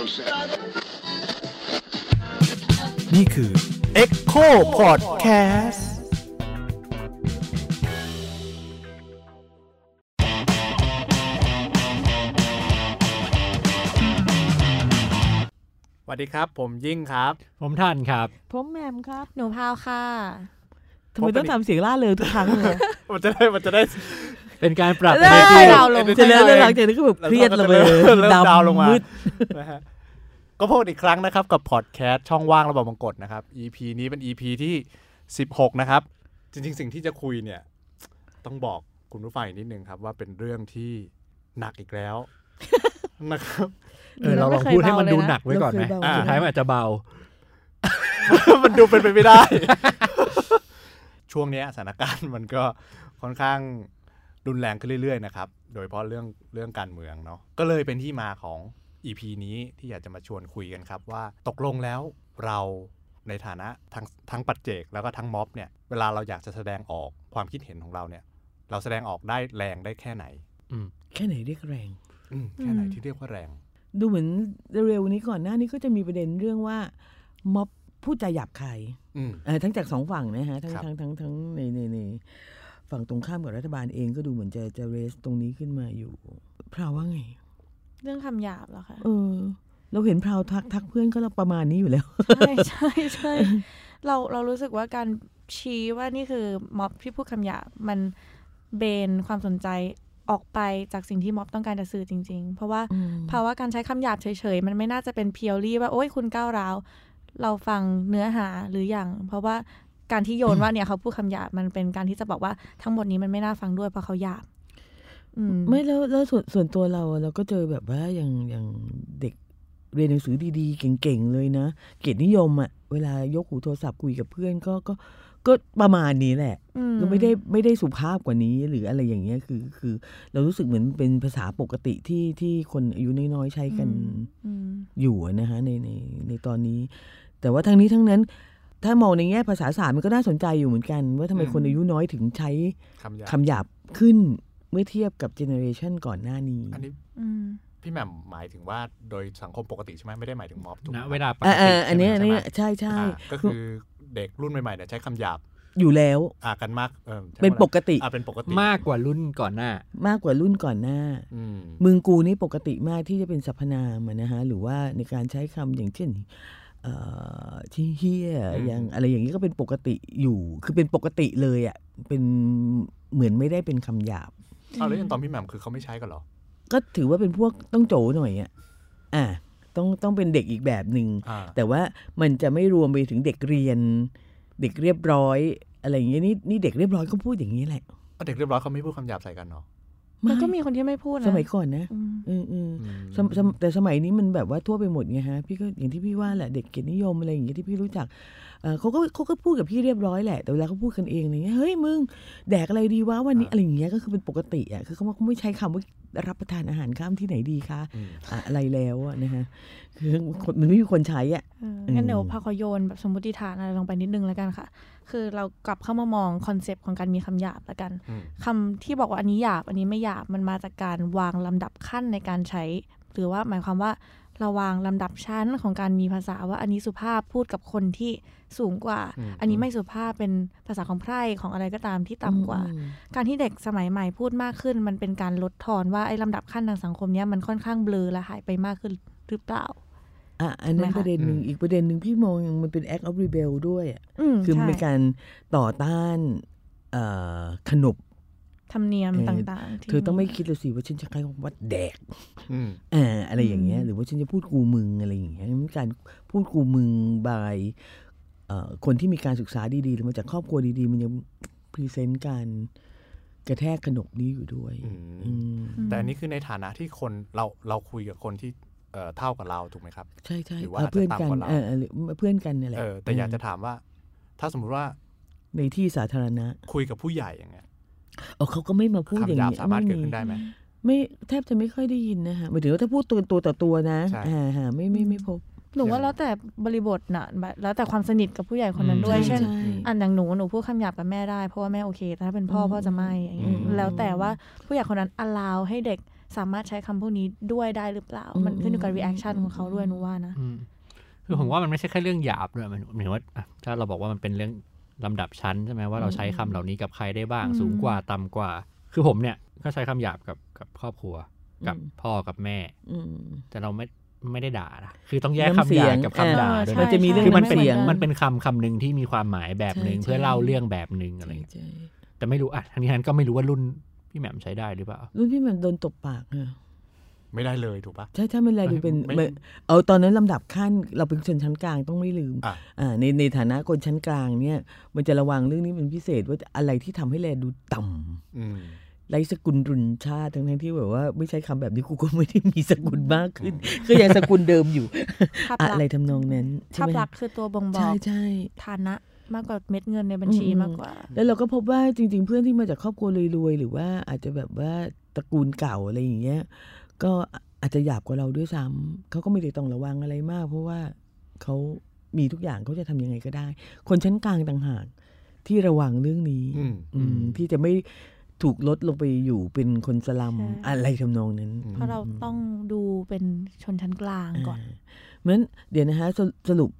นี่คือ Echo Podcast สวัสดีครับ ผมยิ่งครับ ผมทันครับ ผมแหมมครับ หนูพาวค่ะทำไมต้องทำเสียงล่าเริงทุกครั้งเลย มันจะได้มันจะได้ เป็นการปรับได้ในที่ดาวลงเสร็จแล้วแล้วหลังจากนั้นก็แบบเครียดระเบิดเริ่มดาวน์ลงมามืดนะฮะก็พบกันอีกครั้งนะครับ กับพอดแคสต์ช่องว่างระบบบังกฎนะครับ EP นี้เป็น EP ที่ 16 นะครับ จริง ๆ สิ่งที่จะคุยเนี่ย ต้องบอกคุณผู้ฟังอีกนิดนึงครับ ว่าเป็นเรื่องที่หนักอีกแล้วนะครับเออเราลองพูดให้มันดูหนักไว้ก่อนไหมเราเคยเบาสุดท้ายมันอาจจะเบา มันดูเป็นไปไม่ได้ ช่วงเนี้ยสถานการณ์มันก็ค่อนข้าง รุนแรงขึ้นเรื่อยๆนะครับ โดยเฉพาะเรื่องเรื่องการเมืองเนาะ ก็เลยเป็นที่มาของ EP นี้ที่อยากจะมาชวนคุยกันครับว่าตกลงแล้วเราในฐานะทั้งทั้งปัจเจกแล้วก็ทั้งม็อบเนี่ยเวลาเราอยากจะแสดงออกความคิดเห็นของเราเนี่ย เราแสดงออกได้แรงได้แค่ไหนแค่ไหนเรียกแรงอืมแค่ไหนอืมที่เรียกว่าแรง ดูเหมือนเร็วๆนี้ก่อนหน้านี้ก็จะมีประเด็นเรื่องว่าม็อบพูดจาหยาบคายอืมเอ่อทั้งจากสองฝั่งนะฮะทั้งครับทั้งทั้งทั้งในในใน ฝั่งตรงข้ามกับรัฐบาลเองก็ดูเหมือนจะจะเรสตรงนี้ขึ้นมาอยู่พราวว่าไง เรื่องคำหยาบเหรอคะเออ เราเห็นพราวทักทักเพื่อนก็ประมาณนี้อยู่แล้ว ใช่ใช่ใช่เราเรารู้สึกว่าการชี้ว่านี่คือม็อบที่พูดคำหยาบมันเบนความสนใจออกไปจากสิ่งที่ม็อบต้องการจะสื่อจริง ๆ เพราะว่าอืมภาวะการใช้คำหยาบเฉยๆ มันไม่น่าจะเป็นเพียวรี่ว่า โอ้ยคุณก้าวร้าว เราฟังเนื้อหาหรืออย่าง เพราะว่า การที่โยนว่าเนี่ยเขาพูดคำหยาบมันเป็นการที่จะบอกว่าทั้งหมดนี้มันไม่น่าฟังด้วยเพราะเขาหยาบอืมไม่แล้วแล้วส่วนส่วนตัวเราอะเราก็เจอแบบว่าอย่างอย่างเด็กเรียนหนังสือดีๆ เก่งๆเลยนะ เกียรตินิยมอะเวลายกหูโทรศัพท์คุยกับเพื่อนก็ก็ก็ประมาณนี้แหละอืก็ไม่ได้ไม่ได้สุภาพกว่านี้หรืออะไรอย่างเงี้ยคือคือ เรารู้สึกเหมือนเป็นภาษาปกติที่ที่คนอายุน้อยๆใช้กันอืมอยู่อะนะฮะในในในตอนนี้ แต่ว่าทั้งนี้ทั้งนั้น ถ้ามองในแง่ภาษาศาสตร์มันก็น่าสนใจอยู่เหมือนกัน ว่าทำไมอืมคนอายุน้อยถึงใช้คำหยาบคำหยาบขึ้นเมื่อเทียบกับเจเนอเรชันก่อนหน้านี้อันนี้อืมพี่แหม่มหมายถึงว่าโดยสังคมปกติใช่ไหมไม่ได้หมายถึงม็อบถูกไหมณเวลาปกอ่าติอันเนี้ยอันใช่ไหมเนี้ยใช่ใช่อ่าก็คือเด็กรุ่นใหม่ๆเนี่ยใช้คำหยาบอยู่แล้วอ่ากันมากเออใช้เป็นว่าอะไรปกติอ่าเป็นปกติมากกว่ารุ่นก่อนหน้า มากกว่ารุ่นก่อนหน้าอืมมึงกูนี่ปกติมากที่จะเป็นสรรพนามอะนะฮะหรือว่าในการใช้คำอย่างเช่นเอ่อ ที่เฮียอย่างอะไรอย่างนี้ก็เป็นปกติอยู่ คือเป็นปกติเลยอะเป็นเหมือนไม่ได้เป็นคำหยาบเอาแล้วอย่างตอนพี่แหม่มคือเขาไม่ใช้กันเหรอ ก็ถือว่าเป็นพวกต้องโจหน่อยอะอะต้องต้องเป็นเด็กอีกแบบหนึ่งอ่าแต่ว่ามันจะไม่รวมไปถึงเด็กเรียน เด็กเรียบร้อย อะไรอย่างเงี้ยนี่นี่เด็กเรียบร้อยก็พูดอย่างนี้แหละเอาเด็กเรียบร้อยเขาไม่พูดคำหยาบใส่กันเนาะ มันก็มีคนที่ไม่พูดนะสมัยก่อนนะอืมอืมอืมสมสมแต่สมัยนี้มันแบบว่าทั่วไปหมดไงฮะ พี่ก็อย่างที่พี่ว่าแหละเด็กเกียรตินิยมอะไรอย่างเงี้ยที่พี่รู้จัก เออเขาก็เขาก็พูดกับพี่เรียบร้อยแหละ แต่เวลาเขาพูดกันเองอะไรเงี้ยเฮ้ยมึงแดกอะไรดีวะวันนี้อะไรอย่างเงี้ยก็คือเป็นปกติอะคือเขาเขาไม่ใช้คำว่ารับประทานอาหารข้ามที่ไหนดีคะอืมอะอะไรแล้วอะนะฮะคือคนมันไม่มีคนใช้อะเอองั้นเดี๋ยวอืมพาขอโยนแบบสมมติฐานอะไรลงไปนิดนึงแล้วกันค่ะ คือเรากลับเข้ามามอง concept ของการมีคำหยาบแล้วกันอืมคำที่บอกว่าอันนี้หยาบอันนี้ไม่หยาบมันมาจากการวางลำดับขั้นในการใช้ หรือว่าหมายความว่าเราวางลำดับชั้นของการมีภาษาว่าอันนี้สุภาพพูดกับคนที่สูงกว่าอืมอันนี้ไม่สุภาพเป็นภาษาของไพร่ของอะไรก็ตามที่ต่ำกว่า การที่เด็กสมัยใหม่พูดมากขึ้น มันเป็นการลดทอนว่าไอ้ลำดับขั้นทางสังคมเนี้ยมันค่อนข้างเบลอและหายไปมากขึ้นหรือเปล่าอะอันนั้นไหมคะประเด็นหนึ่งอืมอีกประเด็นหนึ่งพี่มองยังมันเป็น act of rebel ด้วยอะอืมคือมันใช่เป็นการต่อต้านเอ่อขนบ ธรรมเนียมเออต่างๆที่เธอต้องไม่คิดเลยสิว่าฉันจะใช้คำว่าแดกอืมอ่าอะไรอย่างเงี้ยอืมหรือว่าฉันจะพูดกูมึงอะไรอย่างเงี้ยมันการพูดกูมึงบายเอ่อคนที่มีการศึกษาดีๆหรือมาจากครอบครัวดีๆ มันยังพรีเซนต์การกระแทกขนบนี้อยู่ด้วยอืมอืมแต่อันนี้คือในฐานะที่คนเราเราคุยกับคนที่เอ่อเท่ากับเราถูกไหมครับ ใช่ใช่หรือว่าเออเพื่อนกันอาจจะต่ำกว่าเราเออเออหรือเพื่อนกันนี่แหละเออแต่อยากจะถามว่า ถ้าสมมุติว่าในที่สาธารณะ คุยกับผู้ใหญ่อย่างเงี้ย เออเขาก็ไม่มาพูดอคำย่างหยาบนี้สามารถไม่เกิดขึ้นได้ไหมไม่แทบจะไม่ค่อยได้ยินนะฮะหมายถึงว่าถ้าพูดตัวตัวต่อตัวนะใช่อ่าฮะไม่ไม่ไม่พบหนูว่าแล้วแต่บริบทน่ะแบบแล้วแต่ความสนิทกับผู้ใหญ่คนนั้นด้วยอืมเช่นใช่อันอย่างหนูหนูพูดคำหยาบกับแม่ได้เพราะว่าแม่โอเคแต่ถ้าเป็นพ่ออมพ่อจะไม่อย่างเงี้ยอืมแล้วแต่ว่าผู้ใหญ่คนนั้นอลาวให้เด็กสามารถใช้คำพวกนี้ด้วยได้หรือเปล่า มันขึ้นอยู่กับ reaction ของเขาด้วยหนูว่านะอืมคือผมว่ามันไม่ใช่แค่เรื่องหยาบด้วยมันหมายถึงว่าอะถ้าเราบอกว่ามันเป็นเรื่อง ลำดับชั้นใช่ไหมว่าเราใช้คำเหล่านี้กับใครได้บ้างอืมสูงกว่าต่ำกว่า คือผมเนี่ยก็ใช้คำหยาบกับกับครอบครัว กับอืมพ่อกับแม่ อืมแต่เราไม่ไม่ได้ด่านะคือต้องแยกน้ำคำเสีหยยางบกับคำด่าเออด้วยใช่มันจะมีเรื่องคือมันเป็นน้ำเสียงมันเป็นคำคำหนึ่งที่มีความหมายแบบหนึ่งใช่เพื่อเล่าใช่เรื่องแบบหนึ่งอะไรใช่อย่างเงี้ยใช่แต่ไม่รู้อะทั้งนี้ทั้งนั้นก็ไม่รู้ว่ารุ่นพี่แหม่มใช้ได้หรือเปล่ารุ่นพี่แหมันโดนตบปากค่ะ ไม่ได้เลยถูกปะใช่ใช่ไม่เป็นไรดูเป็นไม่ไม่เอาตอนนั้นลำดับขั้นเราเป็นชนชั้นกลางต้องไม่ลืมอะอ่าในในฐานะคนชั้นกลางเนี่ย มันจะระวังเรื่องนี้เป็นพิเศษว่าอะไรที่ทำให้แลดูต่ำอืมไรสกุลรุนชาติทั้งๆที่แบบว่าไม่ใช้คำแบบนี้กูก็ไม่ได้มีสกุลมากขึ้น ก็ยังสกุลเดิมอยู่ภาพลักษณ์อะไรทำนองนั้นใช่ภาพไหมลักษณ์คือตัวบ่งบอใช่กใช่ฐานะมากกว่าเม็ดเงินในบัญชีอืมมากกว่า แล้วเราก็พบว่าจริง ๆ เพื่อนที่มาจากครอบครัวรวยๆหรือว่าอาจจะแบบว่าตระกูลเก่าอะไรอย่างเงี้ย ก็อาจจะหยาบกว่าเราด้วยซ้ำเขาก็ไม่ได้ต้องระวังอะไรมาก เพราะว่าเขามีทุกอย่างเขาจะทำยังไงก็ได้ คนชั้นกลางต่างหากที่ระวังเรื่องนี้ อืมอืมที่จะไม่ถูกลดลงไปอยู่เป็นคนสลัมใช่อะไรทำนองนั้น เพราะเราต้องดูเป็นชนชั้นกลางก่อนเหมือนเดี๋ยวนะฮะสสรุป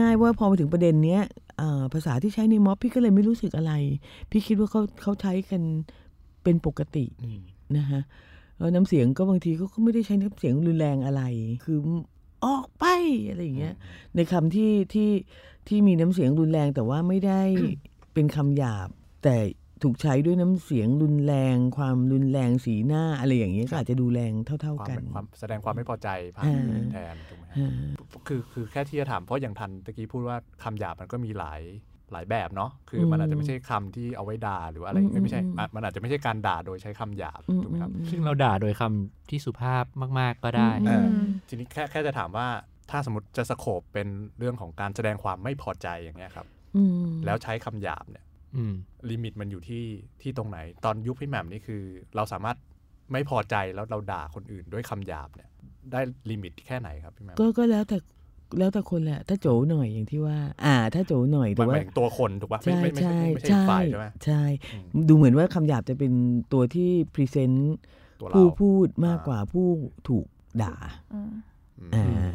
ง่ายๆ ว่าพอมาถึงประเด็นเนี้ยอ่าภาษาที่ใช้ในม็อบพี่ก็เลยไม่รู้สึกอะไร พี่คิดว่าเขาเขาใช้กันเป็นปกติอืมนะฮะแล้ว น้ำเสียงก็บางทีเขาก็ไม่ได้ใช้น้ำเสียงรุนแรงอะไร คือออกไปอะไรอย่างเงี้ย ในคำที่ที่ที่มีน้ำเสียงรุนแรงแต่ว่าไม่ได้เป็นคำหยาบ แต่ถูกใช้ด้วยน้ำเสียงรุนแรง ความรุนแรงสีหน้าอะไรอย่างเงี้ยก็อาจจะดูแรงเท่าความๆกันเป็นความแสดงความไม่พอใจผ่านอ่าแทนถูกไหมฮะอ่าคือคือแค่ที่จะถามเพราะอย่างทันตะกี้พูดว่าคำหยาบมันก็มีหลาย หลายแบบเนาะคือมันอาจจะไม่ใช่คำที่เอาไว้ด่าหรืออะไรอืมเอ้ยไม่ใช่อืมอะมันอาจจะไม่ใช่การด่าโดยใช้คำหยาบอืมถูกไหมครับอืมซึ่งเราด่าโดยคำที่สุภาพมาก ๆก็ได้อืมเอออืมทีนี้แค่แค่จะถามว่าถ้าสมมติจะสโคบเป็นเรื่องของการแสดงความไม่พอใจอย่างเงี้ยครับอืมแล้วใช้คำหยาบเนี่ยอืมลิมิตมันอยู่ที่ที่ตรงไหน ตอนยุคพี่แหม่มนี่คือ เราสามารถไม่พอใจแล้วเราด่าคนอื่นด้วยคำหยาบเนี่ยได้ลิมิตแค่ไหนครับพี่แหม่มก็ก็แล้วแต่ แล้วแต่คนแหละ ถ้าโจหน่อยอย่างที่ว่า อ่า ถ้าโจหน่อยหแต่มายหว่ามายถึงตัวคนถูกปะไม่ใช่ไม่ไม่ใช่ใช่ไม่ใช่ใช่ฝ่ายใช่ไหมใช่อืมดูเหมือนว่าคำหยาบจะเป็นตัวที่พรีเซนต์ตัวเราผู้พูดมากอ่ากว่าผู้ถูกด่าอืมอืมอ่า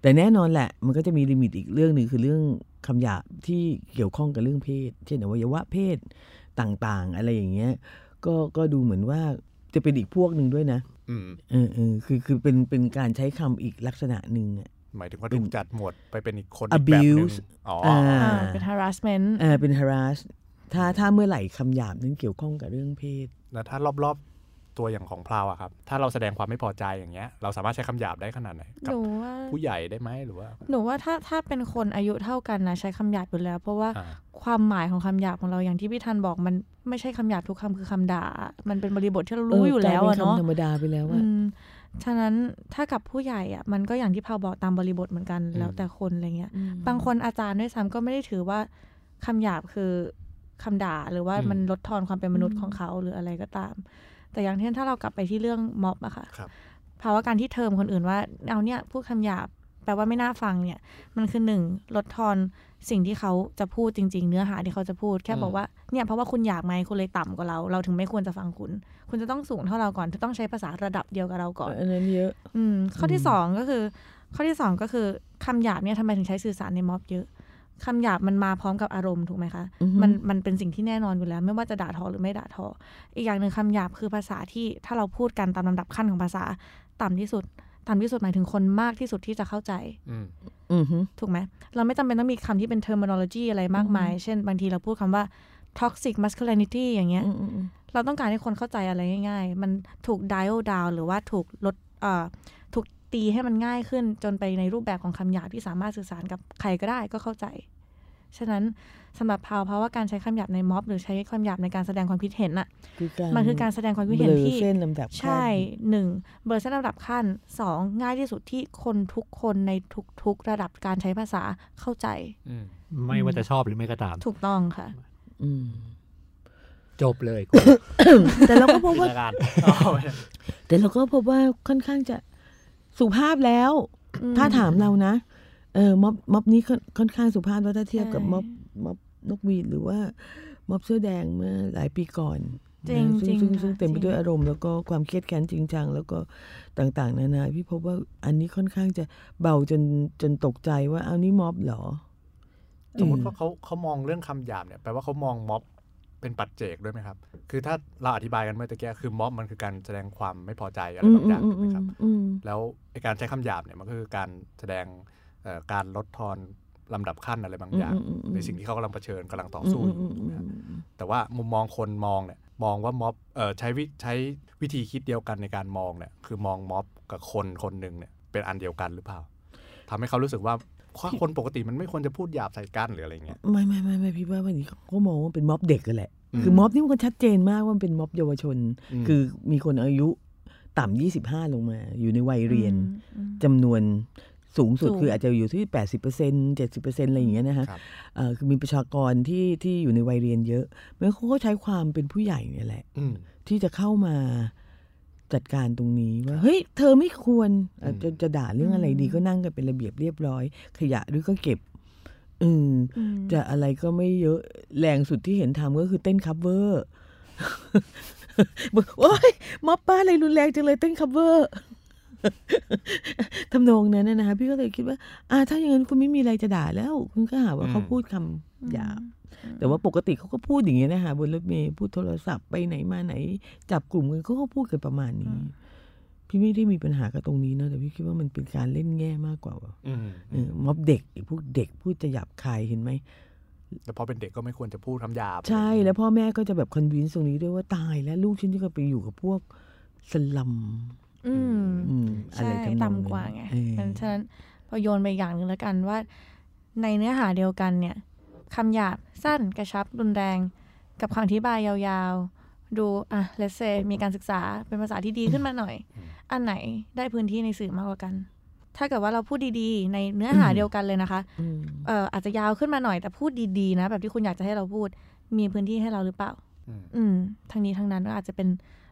แต่แน่นอนแหละ มันก็จะมีลิมิตอีกเรื่องหนึ่งคือเรื่องคำหยาบที่เกี่ยวข้องกับเรื่องเพศ เช่นอวัยวะเพศต่างๆ อะไรอย่างเงี้ย ก็ก็ดูเหมือนว่าจะเป็นอีกพวกหนึ่งด้วยนะอืมเออเออคือคือเป็นเป็นการใช้คำอีกลักษณะหนึ่งอะ หมายถึงว่าถูกจัดหมวดไปเป็นอีกคนอีกแบบหนึง abuse อ๋ออ่าอ่าเป็น harassment เออเป็น harass ถ้าถ้าเมื่อไหร่คำหยาบนั้นเกี่ยวข้องกับเรื่องเพศแล้วถ้ารอบๆตัวอย่างของพราวอะครับ ถ้าเราแสดงความไม่พอใจอย่างเงี้ย เราสามารถใช้คำหยาบได้ขนาดไหนหกับนูว่าผู้ใหญ่ได้ไหมหรือว่า หนูว่าถ้าถ้าเป็นคนอายุเท่ากันนะใช้คำหยาบอยู่แล้ว เพราะว่าอ่าความหมายของคำหยาบของเราอย่างที่พี่ทันบอกมันไม่ใช่คำหยาบทุกคำคือคำด่า มันเป็นบริบทที่เรารู้อยู่แล้วอะกยป็เนาะคำธรรมดาไปแล้วอือะม ฉะนั้นถ้ากับผู้ใหญ่อะมันก็อย่างที่พาวบอกตามบริบทเหมือนกันอืมแล้วแต่คนอะไรเงี้ย บางคนอาจารย์ด้วยซ้ำก็ไม่ได้ถือว่าคำหยาบคือคำด่าหรือว่าอืมมันลดทอนความเป็นมนุษย์อืมของเขาหรืออะไรก็ตาม แต่อย่างเช่นถ้าเรากลับไปที่เรื่องม็อบอะค่ะครับภาวะการที่เทอมคนอื่นว่าเอาเนี่ยพูดคำหยาบแปลว่าไม่น่าฟังเนี่ย มันคือหนึ่งลดทอน สิ่งที่เขาจะพูดจริง ๆ เนื้อหาที่เขาจะพูด แค่บอกว่าเนี่ยเพราะว่าคุณอยากไหมคุณเลยต่ำกว่าเรา เราถึงไม่ควรจะฟังคุณ คุณจะต้องสูงเท่าเราก่อนจะต้องใช้ภาษาระดับเดียวกับเราก่อนอันนั้นเยอะอืมข้อที่อืมสองก็คือ ข้อที่สองก็คือคำหยาบเนี่ยทำไมถึงใช้สื่อสารในม็อบเยอะคำหยาบมันมาพร้อมกับอารมณ์ถูกไหมคะอือฮึมันมันเป็นสิ่งที่แน่นอนอยู่แล้ว ไม่ว่าจะด่าทอหรือไม่ด่าทอ อีกอย่างหนึ่งคำหยาบคือภาษาที่ถ้าเราพูดกันตามลำดับขั้นของภาษาต่ำที่สุด ต่ำที่สุดหมายถึงคนมากที่สุดที่จะเข้าใจอืมอือฮึถูกไหม เราไม่จำเป็นต้องมีคำที่เป็น terminology อะไรมากมาย เช่น บางทีเราพูดคำว่า toxic masculinity อย่างเงี้ยอืมอืมอืมเราต้องการให้คนเข้าใจอะไรง่าย ๆ มันถูก dial down หรือว่าถูกลดเอ่อถูกตีให้มันง่ายขึ้นจนไปในรูปแบบของคำหยาบที่สามารถสื่อสารกับใครก็ได้ก็เข้าใจ ฉะนั้นสำหรับพาวเพราะว่าการใช้คำหยาบในม็อบ หรือใช้คำหยาบในการแสดงความคิดเห็นน่ะคือการมันคือการแสดงความคิดเบเห็นลอที่เส้นลำดับขั้นใช่หนึ่งเบอร์เส้นลำดับขั้นสองง่ายที่สุดที่คนทุกคนในทุกๆ ระดับการใช้ภาษาเข้าใจอืมไม่ว่าจะชอบหรือไม่ก็ตาม ถูกต้องค่ะ อืมจบเลย แต่เราก็พบว่ากิจการแต่เราก็พบว่าค่อนข้างจะสุภาพแล้วอืมถ้าถามเรานะ เออม็อบม็อบนี้ค่อนค่อนข้างสุภาพแล้วถ้าเทียบกับใช่ม็อบม็อบนกหวีดหรือว่าม็อบเสื้อแดงเมื่อหลายปีก่อนจริงนะซึ่จริงซึ่งค่ะซึ่งเต็มไปจริงด้วยอารมณ์แล้วก็ความเครียดแค้นจริงจังแล้วก็ต่างๆ นานาพี่พบว่าอันนี้ค่อนข้างจะเบาจนจนตกใจว่าเอานี่ม็อบเหรอ สมมติว่าเขาเขามองเรื่องคำหยาบเนี่ยแปลว่าเขามองม็อบเป็นปัจเจกด้วยไหมครับ คือถ้าเราอธิบายกันเมื่อตะกี้คือม็อบมันคือการแสดงความไม่พอใจอะไรอืมบางอย่างอืมถูกไหมครับอืมแล้วไอ้การใช้คำหยาบเนี่ยมันก็คือการแสดงเอ่อ การลดทอนลำดับขั้นอะไรบางอย่างอืมอืมอืมในสิ่งที่เขากำลังเผชิญกำลังต่ออืมสู้อือมยู่อืมนะครับอืมแต่ว่ามุมมองคนมองเนี่ยมองว่าม็อบเอ่อใช้วิใช้วิธีคิดเดียวกันในการมองเนี่ยคือมองม็อบกับคนคนหนึ่งเนี่ยเป็นอันเดียวกันหรือเปล่าทำให้เขารู้สึกว่าคนปกติมันไม่ควรจะพูดหยาบใส่กันหรืออะไรเงี้ยไม่ไม่ไม่ไม่พี่ว่าวันนี้เขาก็มองว่าเป็นม็อบเด็กกันแหละอืมคือม็อบนี่มันก็ชัดเจนมากว่ามันเป็นม็อบเยาวชนอืมคือมีคนอายุต่ำยี่สิบห้าลงมา อยู่ในวัยเรียนอืมจำนวน สูงสุดสูงคืออาจจะอยู่ที่แปดสิบเปอร์เซ็นต์เจ็ดสิบเปอร์เซ็นต์อะไรอย่างเงี้ยนะฮะครับเอ่อคือมีประชากรที่ที่อยู่ในวัยเรียนเยอะเมื่อเขาก็ใช้ความเป็นผู้ใหญ่เนี่ยแหละอืมที่จะเข้ามาจัดการตรงนี้ว่าเฮ้ยเธอไม่ควรเอ่ออืมจะจะด่าเรื่องอะไรดีก็นั่งกันเป็นระเบียบเรียบร้อย ขยะหรือก็เก็บ อืมอืมจะอะไรก็ไม่เยอะแรงสุดที่เห็นทำก็คือเต้น coverบอกโอ๊ยม็อบป้าอะไรรุนแรงจังเลยเต้น cover ทำนองนั้นนะนะคะพี่ก็เลยคิดว่า อ่า ถ้าอย่างนั้นคุณไม่มีอะไรจะด่าแล้ว คุณก็หาว่าเขาพูดคำหยาบแต่ว่าปกติเขาก็พูดอย่างเงี้ยนะคะบนรถเมล์พูดโทรศัพท์ไปไหนมาไหน จับกลุ่มกันเขาก็พูดกันประมาณนี้ พี่ไม่ได้มีปัญหากับตรงนี้นะแต่พี่คิดว่ามันเป็นการเล่นแง่มากกว่าว่ะอืมเออม็อบเด็กไอ้พวกเด็กพูดจะหยาบคายเห็นไหมแล้วพอเป็นเด็กก็ไม่ควรจะพูดคำหยาบ ใช่ แล้วพ่อแม่ก็จะแบบคอนวินส์ตรงนี้ด้วยว่าตายแล้วลูกฉันจะไปอยู่กับพวกสลัม อืมอืมอะไรใช่ทำนองนั้นต่ำกว่าไงเออฉะนั้นพอโยนไปอย่างหนึ่งแล้วกันว่า ในเนื้อหาเดียวกันเนี่ยคำหยาบสั้นกระชับรุนแรง กับคำอธิบายยาวๆ ดูอะเลเซมีการศึกษาเป็นภาษาที่ดีขึ้นมาหน่อย อันไหนได้พื้นที่ในสื่อมากกว่ากัน ถ้าเกิดว่าเราพูดดีๆ ในเนื้อหาเดียวกันเลยนะคะอืมเอ่ออาจจะยาวขึ้นมาหน่อยแต่พูดดีๆนะแบบที่คุณอยากจะให้เราพูดมีพื้นที่ให้เราหรือเปล่า อืมอืมทั้งนี้ทั้งนั้นก็อาจจะเป็น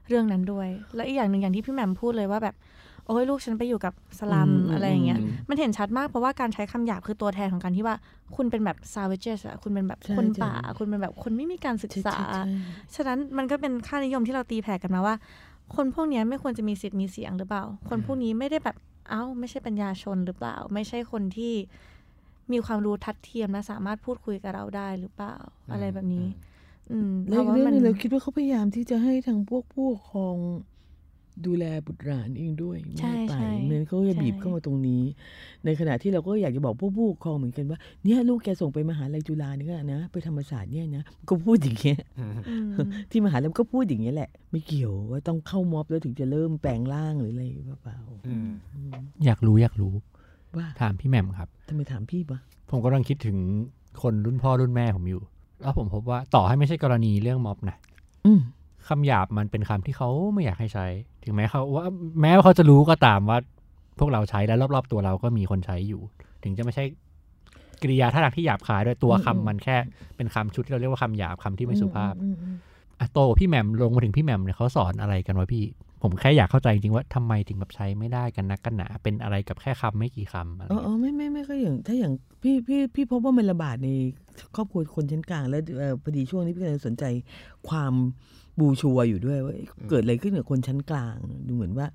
เรื่องนั้นด้วย และอีกอย่างหนึ่งอย่างที่พี่แหม่มพูดเลยว่าแบบ โอ้ยลูกฉันไปอยู่กับสลัมอืมอะไรอย่างเงี้ยอืมมันเห็นชัดมากเพราะว่าการใช้คำหยาบคือตัวแทนของการที่ว่าคุณเป็นแบบ savages อะคุณเป็นแบบใช่คนใช่ป่า คุณเป็นแบบคนไม่มีการศึกใช่ษาใช่ใช่ฉะนั้นมันก็เป็นค่านิยมที่เราตีแผ่กันมาว่า คนพวกเนี้ยไม่ควรจะมีสิทธิ์มีเสียงหรือเปล่า คนพวกนี้ไม่ได้แบบเอ้า ไม่ใช่ปัญญาชนหรือเปล่า ไม่ใช่คนที่มีความรู้ทัดเทียมและสามารถพูดคุยกับเราได้หรือเปล่า อะไรแบบนี้ อืมแล้วอีกพาะเรื่องว่าหนึงมัเราคิดว่าเขาพยายามที่จะให้ทางพวกผู้ปกครองดูแลบุตรหลานเองด้วยไม่ใช่ให้ไปใช่เมือนเขาจะบีบใช่เข้ามาตรงนี้ ในขณะที่เราก็อยากจะบอกพวกผู้ปกครองเหมือนกันว่าเนี่ยลูกแกส่งไปมหาลัยจุฬาเนี่ยนะไปธรรมศาสตร์เนี่ยนะก็พูดอย่างเงี้ยอืมอืมที่มหาลัยก็พูดอย่างเงี้ยแหละ ไม่เกี่ยวว่าต้องเข้าม็อบแล้วถึงจะเริ่มแปลงร่างหรืออะไรหรือเปล่าอืมอยากรู้อยากรู้ว่าถามพี่แหม่มครับทำไมถามพี่ปะผมกำลังคิดถึงคนรุ่นพ่อรุ่นแม่ผมอยู่ แล้วผมพบว่าต่อให้ไม่ใช่กรณีเรื่องม็อบนะอืมคำหยาบมันเป็นคำที่เขาไม่อยากให้ใช้ ถึงแม้เขาว่า แม้ว่าเขาจะรู้ก็ตามว่า พวกเราใช้และรอบๆตัวเราก็มีคนใช้อยู่ ถึงจะไม่ใช่กริยาท่าทางที่หยาบคายด้วยตัวคำมันแค่เป็นคำชุดที่เราเรียกว่าคำหยาบคำที่ไม่สุภาพอืมอืมอะโตพี่แหม่มลงมาถึงพี่แหม่มเนี่ยเขาสอนอะไรกันวะพี่ ผมแค่อยากเข้าใจจริงๆว่าทำไมถึงแบบใช้ไม่ได้กันนักกันหนา เป็นอะไรกับแค่คำไม่กี่คำอะไรอ๋อเงี้ยอ๋อไม่ไม่ไม่ก็อย่างถ้าอย่างพี่พี่พี่พบว่ามันระบาดในครอบครัวคนชั้นกลาง แล้วเอ่อพอดีช่วงนี้พี่กำลังสนใจความบูชัวอยู่ด้วยว่าเอ๊ะเกิดอะไรขึ้นกับคนชั้นกลาง ดูเหมือนว่า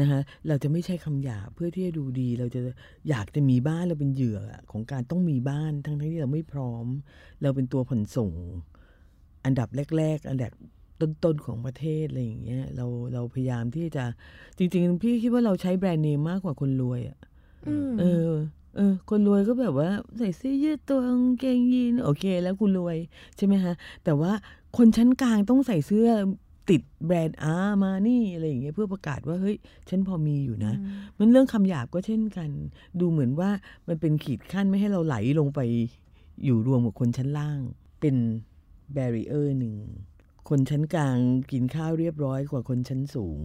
นะฮะเราจะไม่ใช้คำหยาบเพื่อที่จะดูดี เราจะอยากจะมีบ้านเราเป็นเหยื่อของการต้องมีบ้านทั้งๆที่เราไม่พร้อม เราเป็นตัวผ่อนส่ง อันดับแรก ๆ อันดับ ต้นๆของประเทศอะไรอย่างเงี้ยเราเราพยายามที่จะจริง ๆ พี่คิดว่าเราใช้แบรนด์เนมมากกว่าคนรวยอะอืมเออเออคนรวยก็แบบว่าใส่เสื้อยืดตัวกางเกงยีนโอเค แล้วคุณรวยใช่ไหมฮะ แต่ว่าคนชั้นกลางต้องใส่เสื้อติดแบรนด์อามานี่อะไรอย่างเงี้ยเพื่อประกาศว่าเฮ้ยฉันพอมีอยู่นะ มันเรื่องคำหยาบก็เช่นกัน ดูเหมือนว่ามันเป็นขีดขั้นไม่ให้เราไหลลงไปอยู่รวมกับคนชั้นล่าง เป็น barrier หนึ่ง คนชั้นกลางกินข้าวเรียบร้อยกว่าคนชั้นสูง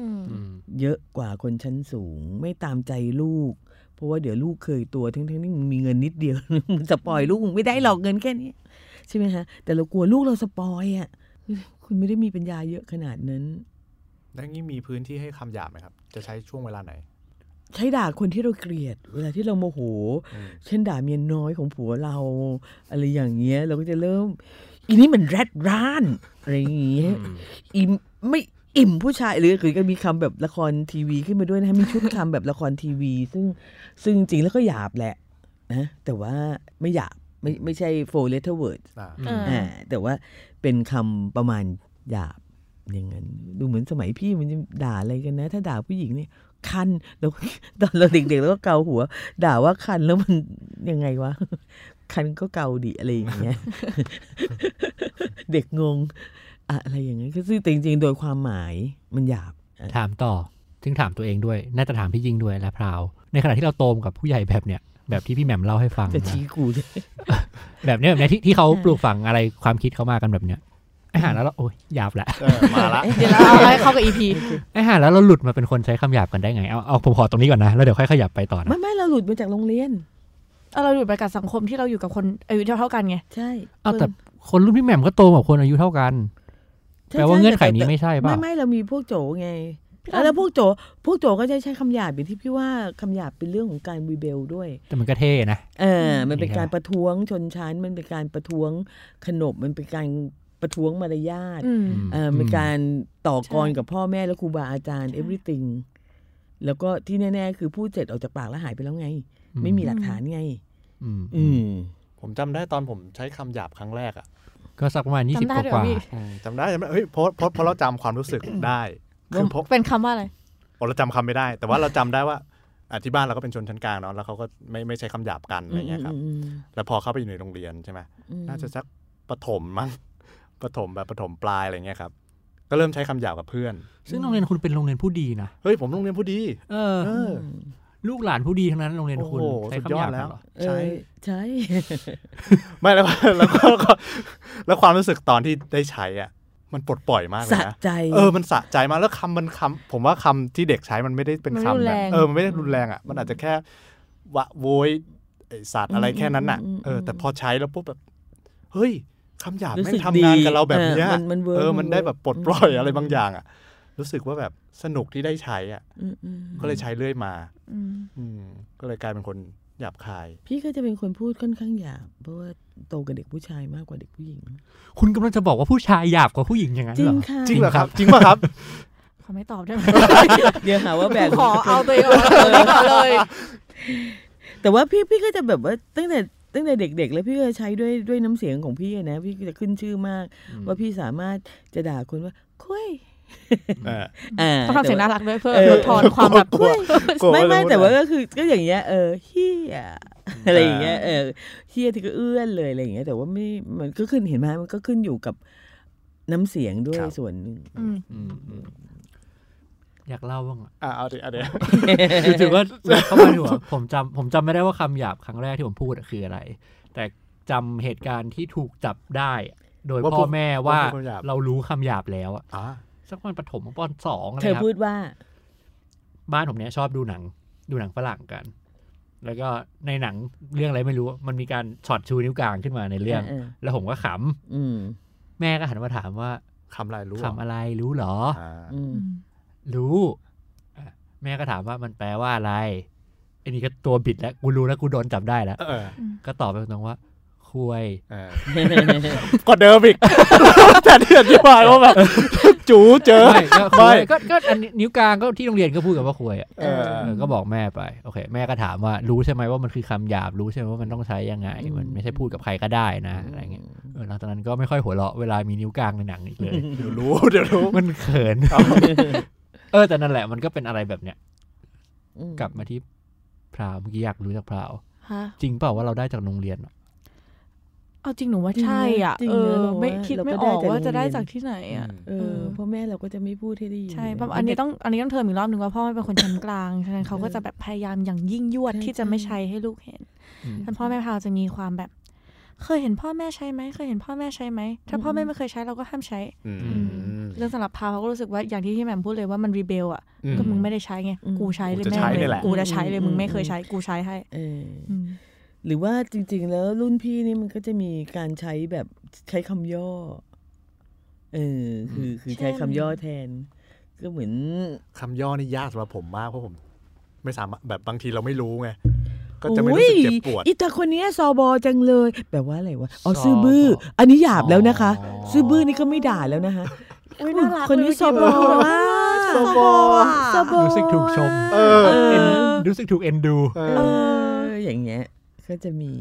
อืมอืมเยอะกว่าคนชั้นสูง ไม่ตามใจลูก เพราะว่าเดี๋ยวลูกเคยตัวทั้งทั้งๆที่มึงมีเงินนิดเดียวมึง spoil ลูกมึงไม่ได้หรอกเงินแค่นี้ใช่ไหมฮะแต่เรากลัวลูกเรา spoil อะคุณไม่ได้มีปัญญาเยอะขนาดนั้นแล้วงี้มีพื้นที่ให้คำหยาบไหมครับ จะใช้ช่วงเวลาไหน ใช้ด่าคนที่เราเกลียด เวลาที่เราโมโหอืมเช่นด่าเมียน้อยของผัวเรา อะไรอย่างเงี้ย เราก็จะเริ่ม อีนี่มันแรดร้านอะไรอย่างเงี้ยอิ่มไม่อิ่มผู้ชายหรือคือก็มีคำแบบละครทีวีขึ้นมาด้วยนะฮะมีชุดคำแบบละครทีวี ซึ่งซึ่งจริงแล้วก็หยาบแหละนะแต่ว่าไม่หยาบไม่ไม่ใช่ four letter word อ่าเอออ่าแต่ว่าเป็นคำประมาณหยาบอย่างนั้นดูเหมือนสมัยพี่มันจะด่าอะไรกันนะ ถ้าด่าผู้หญิงเนี่ย คันแล้วตอนเราเด็กๆแล้วก็เกาหัว ด่าว่าคันแล้วมันยังไงวะ คันก็เกาดิอะไรอย่างเงี้ย เด็กงง อะอะไรอย่างเงี้ยคือแต่จริงๆ โดยความหมายมันหยาบอะถามต่อ ซึ่งถามตัวเองด้วย น่าจะถามพี่ยิงด้วยและพราว ในขณะที่เราโตมกับผู้ใหญ่แบบเนี้ยแบบที่พี่แหม่มเล่าให้ฟังจะนะชี้กูเลยแบบเนี้ยแบบเนี้ยที่ที่เขาปลูกฝังอะไรความคิดเขามากันแบบเนี้ยไอ้ห่าแล้วเราโอ้ยหยาบแหละเออมาละเดี๋ยวเราเอาให้เข้ากับอีพีไอ้ห่าแล้วเราหลุดมาเป็นคนใช้คำหยาบกันได้ไงเอาเอาผมขอตรงนี้ก่อนนะแล้วเดี๋ยวค่อยขยับไปต่อนะไม่ไม่เราหลุดมาจากโรงเรียน เราอยู่ไปกับสังคมที่เราอยู่กับคนอายุเท่าๆกันไง ใช่เอาแต่คนรุ่นพี่แหม่มก็โตกับคนอายุเท่ากันใช่แปลว่าใช่เงื่อนไขนี้แต่ไม่ใช่ป่ะ ไม่ไม่เรามีพวกโจไง แล้วพวกโจ พวกโจก็จะใช้คำหยาบอย่างที่พี่ว่าคำหยาบเป็นเรื่องของการวีเบลด้วย แต่มันก็เท่นะ เออ มันเป็นนี่ครับการประท้วงชนชั้น มันเป็นการประท้วงขนบ มันเป็นการประท้วงมารยาทอืมเออเป็นการต่อกรใช่กับพ่อแม่และครูบาอาจารย์ everything แล้วก็ที่แน่ ๆ คือพูดเสร็จออกจากปากแล้วหายไปแล้วไง ไม่มีหลักฐานไง อืมอืมผมจำได้ตอนผมใช้คำหยาบครั้งแรกอะ ก็สักประมาณยี่สิบจำได้กด้วยว่าเหรอพี่อืมจำได้จำได้เฮ้ยเพราะเพราะเพราะเราจำความรู้สึกได้คือเพราะเป็นคำว่าอะไรโอ้เราจำคำไม่ได้ แต่ว่าเราจำได้ว่าอะที่บ้านเราก็เป็นชนชั้นกลางเนาะแล้วเขาก็ไม่ไม่ใช้คำหยาบกันอะไรเงี้ยครับอืมแล้วพอเข้าไปอยู่ในโรงเรียนใช่ไหมอืมน่าจะสักประถมมั้งประถมแบบประถมปลายอะไรเงี้ยครับก็เริ่มใช้คำหยาบกับเพื่อน ซึ่งโรงเรียนคุณเป็นโรงเรียนผู้ดีนะ เฮ้ยผมโรงเรียนผู้ดี เออเออ ลูกหลานผู้ดีทั้งนั้นโรงเรียนคุณโอ้โหใช้สุดยคำหอดยาบแล้วเหรอเออใช่ไม่แล้วก็แล้วก็แล้วก็แล้วความรู้สึกตอนที่ได้ใช้อะ มันปลดปล่อยมากเลสะยนะใจเออมันสะใจมากแล้วคำมันคำผมว่าคำที่เด็กใช้มันไม่ได้เป็นมันคำไม่รุนแบแรบงเออมันไม่ได้รุนแรงอะ มันอาจจะแค่วะโวยไอ้สัตว์อะไรแค่นั้นน่ะอืมอืมอืมเออแต่พอใช้แล้วปุ๊บแบบ เฮ้ยคำหยาบรู้ไม่สึกทำงานกับเราแบบดีเนี้ยเออมันมัน work เออมัมันนได้ work แบบปลดปล่อยอะไรบางอย่างอะ รู้สึกว่าแบบสนุกที่ได้ใช้อะอืมอืมก็เลยใช้เรื่อยมาอืมอืมก็เลยกลายเป็นคนหยาบคาย พี่ก็จะเป็นคนพูดค่อนข้างหยาบเพราะว่าโตกับเด็กผู้ชายมากกว่าเด็กผู้หญิง คุณกำลังจะบอกว่าผู้ชายหยาบกว่าผู้หญิงอย่างนั้นจริเหรงอค่ะจริงเหรอครับ จริงป่ะครับเขาไม่ตอบได้ไหมเดี๋ยวหาว่าแบกขอเอาตัวเองออกจากตรงนี้ก่อนเลย แต่ว่าพี่พี่ก็จะแบบว่าตั้งแต่ตั้งแต่เด็ก ๆ แล้วพี่ก็ใช้ด้วยด้วยน้ำเสียงของพี่อะนะ พี่ก็จะขึ้นชื่อมาก ว่าพี่สามารถจะด่าคนว่าคุยเอออ่า ต้องทำเสียงน่ารักด้วยเพื่อเออลดทอนความแบบกลัวกลัวไม่ไม่จะพูดแต่ว่าอะรก็คือก็อย่างเงี้ยเออเฮียอะไรอย่างเงี้ยเออเฮียที่ก็เอื้อนเลยอะไรอย่างเงี้ยแต่ว่าไม่มันก็ขึ้นเห็นไหมมันก็ขึ้นอยู่กับน้ำเสียงด้วยครับส่วนหนึ่งอืมอืมอืมอยากเล่าบ้างอะอะเอาดิเอาดิถือว่าเข้ามาถือว่าผมจำผมจำไม่ได้ว่าคำหยาบครั้งแรกที่ผมพูดอะคืออะไร แต่จำเหตุการณ์ที่ถูกจับได้ โดยว่าพ่พูอดแม่ว่าว่าพูดคำหยาบเรารู้คำหยาบแล้วอะอ่า สักวันปฐมปอนสองอะไรเธอครับพูดว่า บ้านผมเนี้ยชอบดูหนัง ดูหนังฝรั่งกัน แล้วก็ในหนังเรื่องอะไรไม่รู้ มันมีการช็อตชูนิ้วกลางขึ้นมาในเรื่องเออแล้วผมก็ขอืมำแม่ก็หันมาถามว่าคำอะไรรู้คำอะไรรู้เหรออ่าอืมอืมรู้อะแม่ก็ถามว่ามันแปลว่าอะไรไอ้นี่ก็ตัวบิดแล้วกูรู้แล้วกูโดนจับได้แล้วเออก็ตอบไปตรงๆว่า คุยกดเดิมอีกแต่ที่อธิบายว่าแบบจูเจอไม่ก็ไม่ก็ก็อันนิ้วกลางก็ที่โรงเรียนก็พูดกันว่าคุยอะก็บอกแม่ไปโอเค แม่ก็ถามว่ารู้ใช่ไหมว่ามันคือคำหยาบรู้ใช่ไหมว่ามันต้องใช้ยังไง มันไม่ใช่พูดกับใครก็ได้นะอะไรเงี้ยหลังจากนั้นก็ไม่ค่อยหัวเราะเวลามีนิ้วกลางในหนังอีกเลยเดี๋ยวรู้เดี๋ยวรู้มันเขินเออแต่นั่นแหละมันก็เป็นอะไรแบบเนี้ยกลับมาที่พราวเมื่อกี้อยากรู้จากพราวจริงเปล่าว่าเราได้จากโรงเรียนอะ เอาจริงหนูว่าใช่อะจริงเอนะอเราไม่ว่าคิดเราไม่ก็อได้อกจากว่าจะได้โรงเรียนจากที่ไหนอะเออพ่อแม่เราก็จะไม่พูดให้ได้ยินใช่เลยประมาณอันนี้ต้องอันนี้ต้องเทอมอีกรอบหนึ่งว่าพ่อไม่เป็นคนชั้นกลางฉะนั้นเขาก็จะแบบพยายามอย่างยิ่งยวดใช่ที่จะไม่ใช้ให้ลูกเห็นอืมท่านพ่อแม่พาวจะมีความแบบ เคยเห็นพ่อแม่ใช้ไหมเคยเห็นพ่อแม่ใช้ไหมถ้าพ่อแม่ไม่เคยใช้เราก็ห้ามใช้อืมเรื่องสำหรับพาวเขาก็รู้สึกว่าอย่างที่พี่แหม่มพูดเลยว่ามันรีเบลอะอืมก็มึงไม่ได้ใช้ไงกูใช้เลยกูจะแม่ใช้เลนี่ยแหละกูจะใช้เลยมึงไม่เคยใช้กูใช้ให้เอออืม หรือว่าจริง ๆ แล้วรุ่นพี่นี่มันก็จะมีการใช้แบบใช้คำย่อ เออ คือคือใช้คำย่อแทน ก็เหมือนคำย่อนี่ยากสำหรับผมมากเพราะผม ไม่สามารถแบบบางทีเราไม่รู้ไงก็จะไม่รู้สึกเจ็บปวดโอ้ยอีตาคนเนี้ยซอบอจังเลย แปลว่าอะไรวะอ๋อซอบอซื่อบื้อ อันนี้หยาบแล้วนะคะอ๋อซื่อบื้อนี่ก็ไม่ด่าแล้วนะคะอุ๊ยน่ารักคนนี้เลยซอบอเมื่อกี้ว่าซอบอซอบอรู้สึกถูกชมเออเออเอ็นรู้สึกถูกเอ็นดูเอเออออย่างเงี้ย ก็จะมี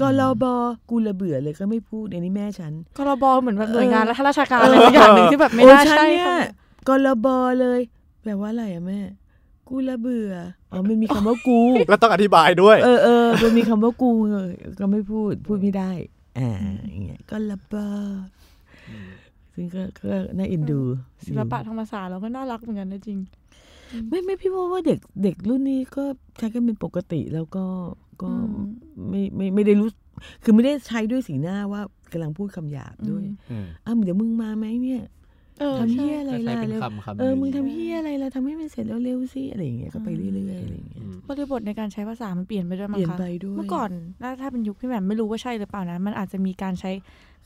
กลบอกูระเบื่อเลยก็ไม่พูดอันนี้แม่ฉันกรบเหมือนแบบหน่วยงานเออรัฐราชการอะไรสักอย่างหนึ่งที่แบบไม่โอ้น่าฉันใช่เนี่ยค่ะกลบเลยแปลว่าอะไรอะแม่ กูระเบื่ออ๋อมันมีคำว่ากูแล้วต้องอธิบายด้วย เออเออมันมีคำว่ากูเออก็ไม่พูดพูดไม่ได้อ่าอย่างเงี้ยก็ระเบอซึ่งก็ก็น่าเอ็นดูศิลปะทางภาษาเราก็น่ารักเหมือนกันนะจริง ไม่ไม่พี่ว่าว่าเด็กเด็กรุ่นนี้ก็ใช้กันเป็นปกติแล้วก็ ก็อืมไม่ไม่ไม่ได้รู้ คือไม่ได้ใช้ด้วยสีหน้าว่ากำลังพูดคำหยาบด้วยอืมอ้าวเดี๋ยวมึงมาไหมเนี่ยเออทำใช่เฮียอะไรก็ใช้ล่ะเป็นเร็วคำคำเออหนึ่งมึงทำเฮียอะไรล่ะทำให้มันเสร็จแล้วเร็วๆสิอะไรอย่างเงี้ยก็ไปเรื่อยๆอะไรอย่างเงี้ยอืมบริบทในการใช้ภาษามันเปลี่ยนไปด้วยเปมั้งลี่ยนคะไปด้วยเมื่อก่อนถ้าถ้าเป็นยุคพี่แหม่มไม่รู้ว่าใช่หรือเปล่านะ มันอาจจะมีการใช้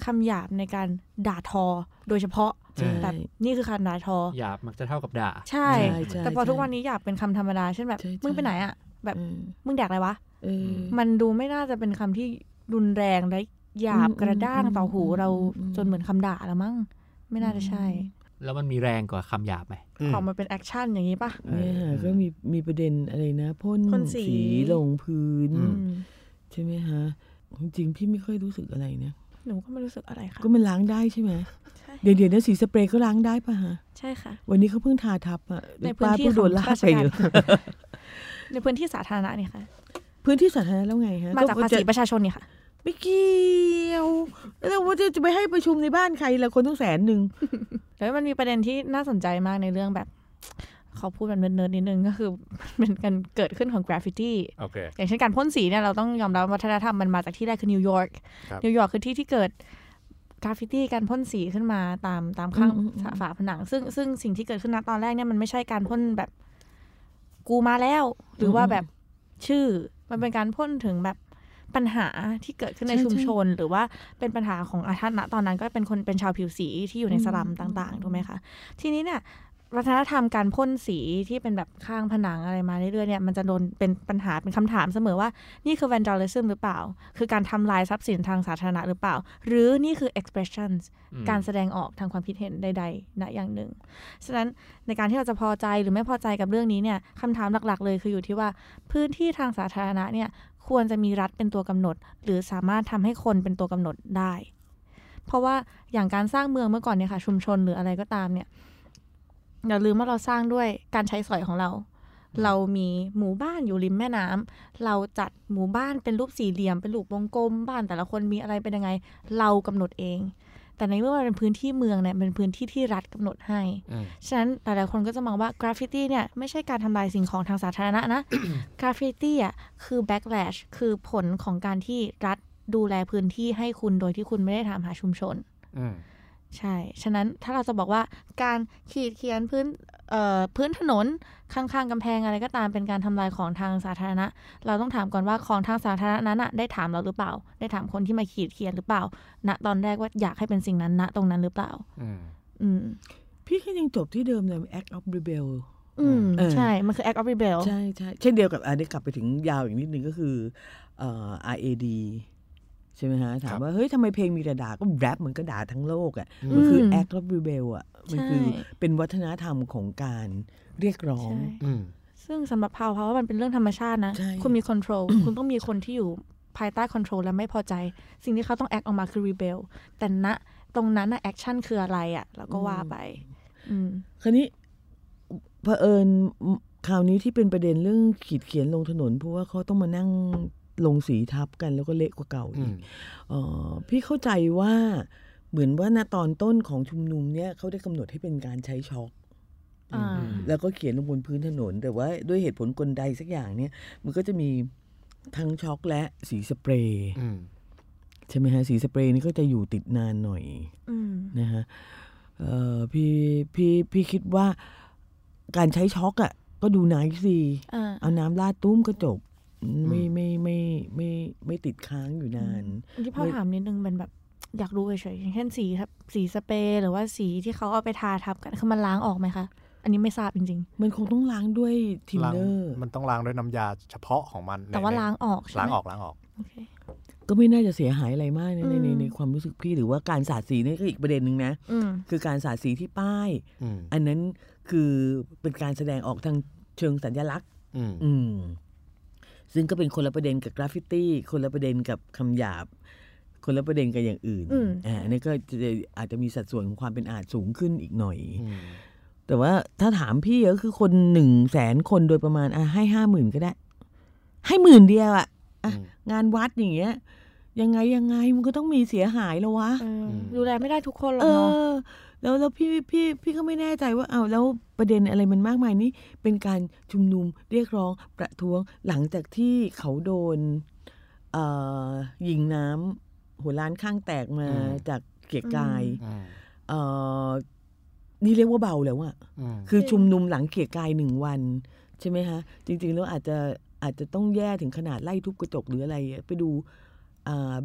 คำหยาบในการด่าทอ โดยเฉพาะใช่แบบนี่คือการด่าทอหยาบมักจะเท่ากับด่า ใช่ใช่ใช่แต่พอใช่ทุกวันนี้หยาบเป็นคำธรรมดาเช่นแบบใช่ใช่มึงไปไหนอะ แบบเออมึงแดกอะไรวะเออมันดูไม่น่าจะเป็นคำที่รุนแรงและหยาบอืมกระด้างอืมต่อหูอืมเราอืมจนเหมือนคำด่าแล้วมั้งไม่น่าจะใช่ แล้วมันมีแรงกว่าคำหยาบไหมอืมออกมาเป็น action อย่างนี้ปะเนี่ยค่ะก็มีมีประเด็นอะไรนะพ่นพ่นสีลงพื้นอืมอืมใช่ไหมฮะจริงๆพี่ไม่ค่อยรู้สึกอะไรนะหนูก็ไม่รู้สึกอะไรค่ะก็มันล้างได้ใช่ไหมใช่เดี๋ยวเดี๋ยวนะสีสเปรย์ก็ล้างได้ป่ะฮะ ใช่ค่ะ วันนี้เขาเพิ่งทาทับอะในพื้นป้าที่เพิ่งโดนของลากราชไปการอยู่ ในพื้นที่สาธารณะเนี่ยค่ะ พื้นที่สาธารณะแล้วไงฮะมาจากภาษีประชาชนเนี่ยค่ะไม่เกี่ยวแล้วว่าจะจะไปให้ประชุมในบ้านใครละคนต้องแสนหนึ่งแล้วมันมีประเด็นที่น่าสนใจมากในเรื่องแบบเขาพูดแบบเนิร์ดๆนิดนึงก็คือเป็นการเกิดขึ้นของกราฟฟิตี้โอเคอย่างเช่นการพ่นสีเนี่ยเราต้องยอมรับว่าวัฒนธรรมมันมาจากที่แรกคือนิวยอร์กครับนิวยอร์กคือที่ที่เกิดกราฟฟิตี้การพ่นสีขึ้นมาตามตามข้างอืมอืมอืมฝาผนัง ซึ่งซึ่งสิ่งที่เกิดขึ้นณตอนแรกเนี่ยมันไม่ใช่การพ่นแบบ กูมาแล้ว หรือว่าแบบชื่อมันเป็นการพ่นถึงแบบปัญหาที่เกิดขึ้นในชุมชน หรือว่าเป็นปัญหาของอาท่านณตอนนั้นก็เป็นคนเป็นชาวผิวสีที่อยู่ในสลัมต่างๆถูกไหมคะ ทีนี้เนี่ย วัฒนธรรมการพ่นสีที่เป็นแบบข้างผนังอะไรมาเรื่อยๆเนี่ยมันจะโดนเป็นปัญหาเป็นคำถามเสมอว่านี่คือ vandalism หรือเปล่า คือการทำลายทรัพย์สินทางสาธารณะหรือเปล่า หรือนี่คือ expressions อการแสดงออกทางความคิดเห็นใดๆณอย่างหนึ่ง ฉะนั้นในการที่เราจะพอใจหรือไม่พอใจกับเรื่องนี้เนี่ยคำถามหลักๆ เลยคืออยู่ที่ว่าพื้นที่ทางสาธารณะเนี่ยควรจะมีรัฐเป็นตัวกำหนด หรือสามารถทำให้คนเป็นตัวกำหนดได้ เพราะว่าอย่างการสร้างเมืองเมื่อก่อนเนี่ยค่ะชุมชนหรืออะไรก็ตามเนี่ย อย่าลืมว่าเราสร้างด้วยการใช้สอยของเรา เรามีหมู่บ้านอยู่ริมแม่น้ำเราจัดหมู่บ้านเป็นรูปสี่เหลี่ยมเป็นรูปวงกลม บ้านแต่ละคนมีอะไรเป็นยังไง เรากำหนดเอง แต่ในเมื่อมันเป็นพื้นที่เมืองเนี่ยเป็นพื้นที่ที่รัฐกำหนดให้อืมฉะนั้นหลายๆคนก็จะมองว่ากราฟฟิตี้เนี่ยไม่ใช่การทำลายสิ่งของทางสาธารณะนะกราฟฟิตี้อะคือ backlash คือผลของการที่รัฐดูแลพื้นที่ให้คุณโดยที่คุณไม่ได้ถามหาชุมชนอืม ใช่ ฉะนั้นถ้าเราจะบอกว่าการขีดเขียนพื้นเอ่อพื้นถนนข้างๆกำแพงอะไรก็ตามเป็นการทำลายของทางสาธารณะ เราต้องถามก่อนว่าของทางสาธารณะนั้นอะได้ถามเราหรือเปล่า ได้ถามคนที่มาขีดเขียนหรือเปล่าณตอนแรกว่าอยากให้เป็นสิ่งนั้นณตรงนั้นหรือเปล่าอืมอืมพี่ก็ยังจบที่เดิมเลย act of rebel อืมเออใช่ มันคือ act of rebel ใช่ใช่เช่นเดียวกับอันนี้กลับไปถึงยาวอีกนิดนึงก็คือเอ่อ RAD ใช่ไหมฮะถามว่าเฮ้ยทำไมเพลงมีแต่ด่าก็แรปมันก็ด่าทั้งโลกอะมันคือม act of rebel อะมันคือใช่เป็นวัฒนธรรมของการเรียกร้องใช่อืมซึ่งสำหรับพาวเพราะว่ามันเป็นเรื่องธรรมชาตินะใช่คุณมี control คุณต้องมีคนที่อยู่ภายใต้ control และไม่พอใจ สิ่งที่เขาต้อง act ออกมาคือ rebel แต่ณตรงนั้นนะ action คืออะไรอะ่ะแล้วก็ว่าไปอืมคราวนี้เผอิญคราวนี้ที่เป็นประเด็นเรื่องขีดเขียนลงถนนเพราะว่าเขาต้องมานั่ง ลงสีทับกันแล้วก็เละกว่าเก่าอือีมกเอ่อพี่เข้าใจว่าเหมือนว่าณตอนต้นของชุมนุมเนี่ยเขาได้กำหนดให้เป็นการใช้ช็อคอ่าแล้วก็เขียนลงบนพื้นถนน แต่ว่าด้วยเหตุผลกลใดสักอย่างเนี่ย มันก็จะมีทั้งช็อกและสีสเปรย์อืมใช่ไหมฮะสีสเปรย์นี่ก็จะอยู่ติดนานหน่อยอืมนะฮะเอ่อพี่พี่พี่คิดว่าการใช้ช็อกอะ่ะก็ดูนายสิอ่าเอาน้ำราดตุ้มก็จบ ไม่ไม่ไม่ไม่ไม่ติดค้างอยู่นานที่พ่อไม่ถามนิดนึงเป็นแบบอยากรู้เฉยๆอย่างเช่นสีครับสีสเปรย์หรือว่าสีที่เขาเอาไปทาทับกันคือมันล้างออกไหมคะอันนี้ไม่ทราบจริงมันคงต้องล้างด้วยทินล้างเนอร์ มันต้องล้างด้วยน้ำยาเฉพาะของมันๆแต่ว่าในล้างออกใช่ไหมล้างออกล้างออกโอเคก็ไม่น่าจะเสียหายอะไรมากนะในในอืมในความรู้สึกพี่หรือว่าการสาดสีนี่ก็อีกประเด็นหนึ่งนะอืมคือการสาดสีที่ป้ายอืมอันนั้นคือเป็นการแสดงออกทางเชิงสัญลักษณ์ อืมอืม ซึ่งก็เป็นคนละประเด็นกับกราฟฟิตี้ คนละประเด็นกับคำหยาบ คนละประเด็นกับอย่างอื่นอืมอ่าอันนี้ก็จะอาจจะมีสัดส่วนของความเป็นอาจสูงขึ้นอีกหน่อยอืมแต่ว่าถ้าถามพี่ก็คือคนหนึ่งแสนคนโดยประมาณอะให้ห้าหมื่นก็ได้ ให้หมื่นเดียวอะอะอืมงานวัดอย่างเงี้ยยังไงยังไงมันก็ต้องมีเสียหายแล้ววะเอออมดูแลไม่ได้ทุกคนหรอกเอเนาะอ แล้วแล้วพี่พี่พี่ก็ไม่แน่ใจว่าเอาแล้วประเด็นอะไรมันมากมายนี่เป็นการชุมนุมเรียกร้องประท้วงหลังจากที่เขาโดนเอ่อยิงน้ำหัวล้านข้างแตกมาอืมจากเกียรติกายอืมเอ่อนี่เรียกว่าเบาแล้วอะอืมคือชุมนุมหลังเกียรติกายหนึ่งวัน ใช่ไหมคะจริง ๆ แล้วอาจจะอาจจะต้องแย่ถึงขนาดไล่ทุบกระจกหรืออะไรอะไปดูอ่า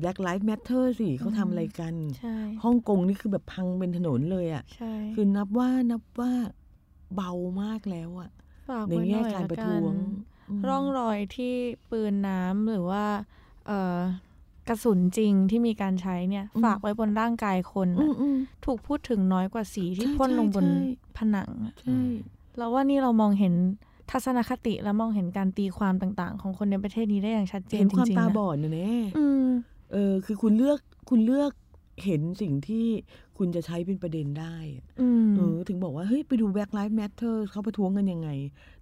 Black Lives Matter สิเขาทำอะไรกันใช่ฮ่องกงนี่คือแบบพังเป็นถนนเลยอะ่ะใช่คือนับว่านับว่าเบามากแล้วอะ่ะฝากในไว้หแง่น่อยการละประกัท้วงนมร่องรอยที่ปืนน้ำหรือว่าเอ่อกระสุนจริงที่มีการใช้เนี่ย ฝากไว้บนร่างกายคนอืน่ะมอืมถูกพูดถึงน้อยกว่าสีที่ใช่พ่นลงบนใช่ผนังอะใช่เราว่านี่เรามองเห็น ทัศนคติและมองเห็นการตีความต่างๆ ของคนในประเทศนี้ได้อย่างชัดเจนเห็นจความริงตาๆนะบอดนะแน่อืมเออคือคุณเลือกคุณเลือกเห็นสิ่งที่คุณจะใช้เป็นประเด็นได้อะอืมเออถึงบอกว่าเฮ้ยไปดู Black Lives Matter เขาประท้วงกันยังไง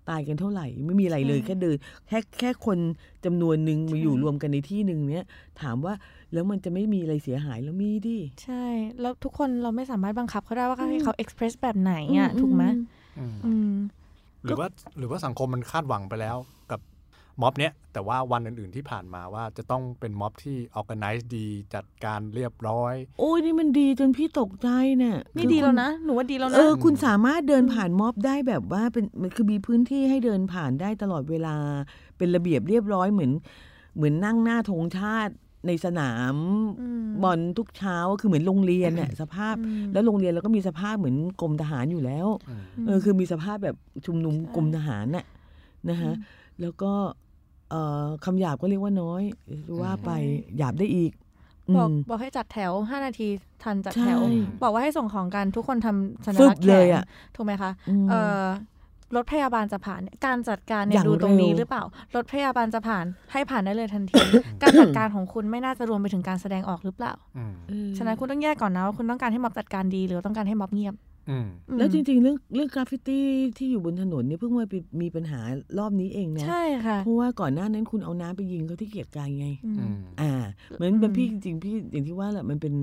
ตายกันเท่าไหร่ ไม่มีอะไรเลยใช่แค่เดินแค่แค่คนจำนวนหนึ่งมาใช่อยู่รวมกันในที่หนึ่งเนี้ยถามว่าแล้วมันจะไม่มีอะไรเสียหายแล้วมีดิใช่ แล้วทุกคนเราไม่สามารถบังคับเขาได้ว่าอืมให้เขาเอ็กเพรสแบบไหนอะถูกไหมอืมอืม หรือว่าหรือว่าสังคมมันคาดหวังไปแล้วกับม็อบเนี้ยแต่ว่าวันอื่นๆที่ผ่านมาว่าจะต้องเป็นม็อบที่ออ g a แก z e ดีจัดการเรียบร้อย โอ้ยนี่มันดีจนพี่ตกใจเนี่ยนี่คือดีคุแล้วณนะ หนูว่าดีแล้วเอนะอคุณสามารถเดินผ่านม็อบได้แบบว่าเป็นมันคือมีพื้นที่ให้เดินผ่านได้ตลอดเวลา เป็นระเบียบเรียบร้อยเหมือน เหมือนนั่งหน้าธงชาติ ในสนามอืมบอลทุกเช้าคือเหมือนโรงเรียนน่ะสภาพอืมแล้วโรงเรียนเราก็มีสภาพเหมือนกรมทหารอยู่แล้วเออคือมีสภาพแบบชุมนุมใช่กรมทหารน่ะนะฮะแล้วก็เอ่อคำหยาบก็เรียกว่าน้อยว่าไปหยาบได้อีกบอกมบอกให้จัดแถวห้านาทีทันจัดใช่แถว บอกว่าให้ส่งของกันทุกคนทำสัญฟึลับกษณ์แขเลยนอะถูกไหมคะมเอ่อ รถพยาบาลจะผ่านเนี่ยการจัดการเนี่ยอย่างดูตรงนี้เร็วหรือเปล่า รถพยาบาลจะผ่านให้ผ่านได้เลยทันที การจัดการของคุณไม่น่าจะรวมไปถึงการแสดงออกหรือเปล่าอืมเออฉะนั้นคุณต้องแยกก่อนนะว่าคุณต้องการให้ม็อบจัดการดี หรือต้องการให้ม็อบเงียบอืมอืมแล้วจริง ๆ เรื่องเรื่องกราฟฟิตี้ที่อยู่บนถนนเนี่ยเพิ่งมามีมีปัญหารอบนี้เองนะใช่ค่ะเพราะว่าก่อนหน้านั้นคุณเอาน้ำไปยิงเขาที่เกียรติกายไงอืมอืมอ่าเหมือนอืมเป็นพี่จริงๆพี่อย่างที่ว่าแหละมันเป็น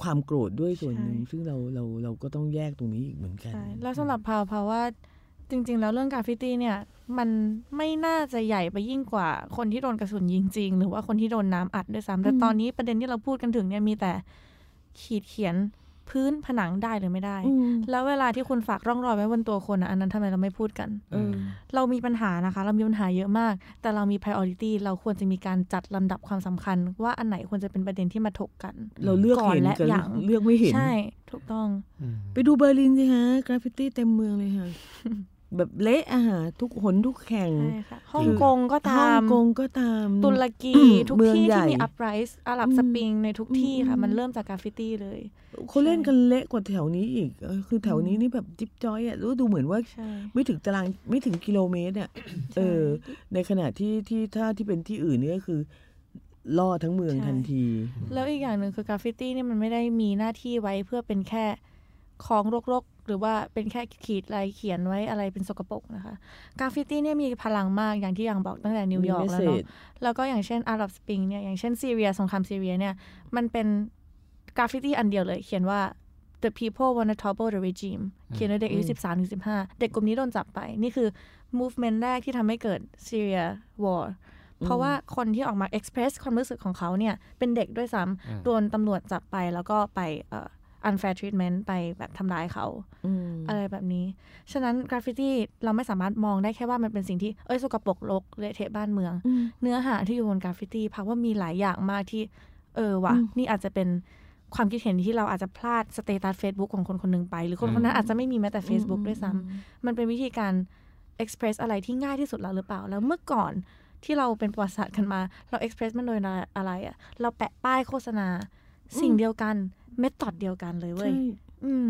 ความโกรธด้วยส่วนหนึ่งใช่ซึ่งเราเราเราก็ต้องแยกตรงนี้อีกเหมือนกันใช่แล้วสำหรับพาวพาวว่าจริง ๆ แล้วเรื่องกราฟฟิตี้เนี่ย มันไม่น่าจะใหญ่ไปยิ่งกว่า คนที่โดนกระสุนยิงจริง หรือว่าคนที่โดนน้ำอัดด้วยซ้ำแต่อืมตอนนี้ประเด็นที่เราพูดกันถึงเนี่ยมีแต่ขีดเขียน พื้นผนังได้หรือไม่ได้อืมแล้วเวลาที่คุณฝากร่องรอยไว้บนตัวคนอะอันนั้นทำไมเราไม่พูดกันเออเรามีปัญหานะคะ เรามีปัญหาเยอะมาก แต่เรามี priority เราควรจะมีการจัดลำดับความสำคัญ ว่าอันไหนควรจะเป็นประเด็นที่มาถกกัน เราเลือกก่อนเห็นและกับหลังเลือกไม่เห็นใช่ ถูกต้องอืมไปดูเบอร์ลินสิฮะกราฟฟิตี้เต็มเมืองเลยค่ะ แบบเละอะฮะทุกหนทุกแห่งใช่ค่ะฮ่องกงก็ตามฮ่องกงก็ตาม ตุรกีอืมทุกเมืองที่ใหญ่ที่มี up rise อาหรับอืมสปริงในทุกที่ค่ะอืมมันเริ่มจากกราฟฟิตี้เลยเขาเล่นกันเละกว่าแถวนี้อีกเออคือแถวนี้อืมนี่แบบจิ๊บจ้อยอะรู้ดูเหมือนว่าใช่ไม่ถึงตารางไม่ถึงกิโลเมตรอะเออ ในขณะที่ที่ถ้าที่เป็นที่อื่นเนี่ยก็คือล่อทั้งเมืองใช่ทันที แล้วอีกอย่างหนึ่งคือกราฟฟิตี้เนี่ยมันไม่ได้มีหน้าที่ไว้เพื่อเป็นแค่ของรกๆ หรือว่าเป็นแค่ขีดลายเขียนไว้อะไรเป็นสกปรกนะคะกราฟฟิตี้เนี่ยมีพลังมากอย่างที่อย่างบอกตั้งแต่นิวยอร์กมีแล้วเนาะ message แล้วก็อย่างเช่นอาหรับสปริงเนี่ยอย่างเช่นซีเรียสงครามซีเรียเนี่ยมันเป็นกราฟฟิตี้อันเดียวเลย เขียนว่า the people wanna topple the regime เขียนโดยเด็กอายุอืมสิบสามถึงสิบห้าเด็กกลุ่มนี้โดนจับไป นี่คือ movement แรกที่ทำให้เกิด Syria war เพราะว่าคนที่ออกมา express ความรู้สึกของเขาเนี่ย เป็นเด็กด้วยซ้ำอืมโดนตำรวจจับไปแล้วก็ไปเอ่อ unfair treatment ไปแบบทำร้ายเขาอืมอะไรแบบนี้ ฉะนั้นกราฟฟิตี้เราไม่สามารถมองได้แค่ว่ามันเป็นสิ่งที่เอ้ยสกปรกรกเละเทะบ้านเมืองอืมเนื้อหาที่อยู่บนกราฟฟิตี้พาวว่ามีหลายอย่างมากที่ เออว่ะอืมนี่อาจจะเป็นความคิดเห็นที่เราอาจจะพลาด status Facebook ของคนคนหนึ่งไป หรือคนคนนั้นอาจจะไม่มีแม้แต่ Facebook ด้วยซ้ำมันเป็นวิธีการ express อะไรที่ง่ายที่สุดแล้วหรือเปล่า แล้วเมื่อก่อนที่เราเป็นประวัติศาสตร์กันมา เรา express มันโดยอะไรอะเราแปะป้ายโฆษณาสิ่งเดียวกัน เมธอดเดียวกันเลยเว้ยใช่อืม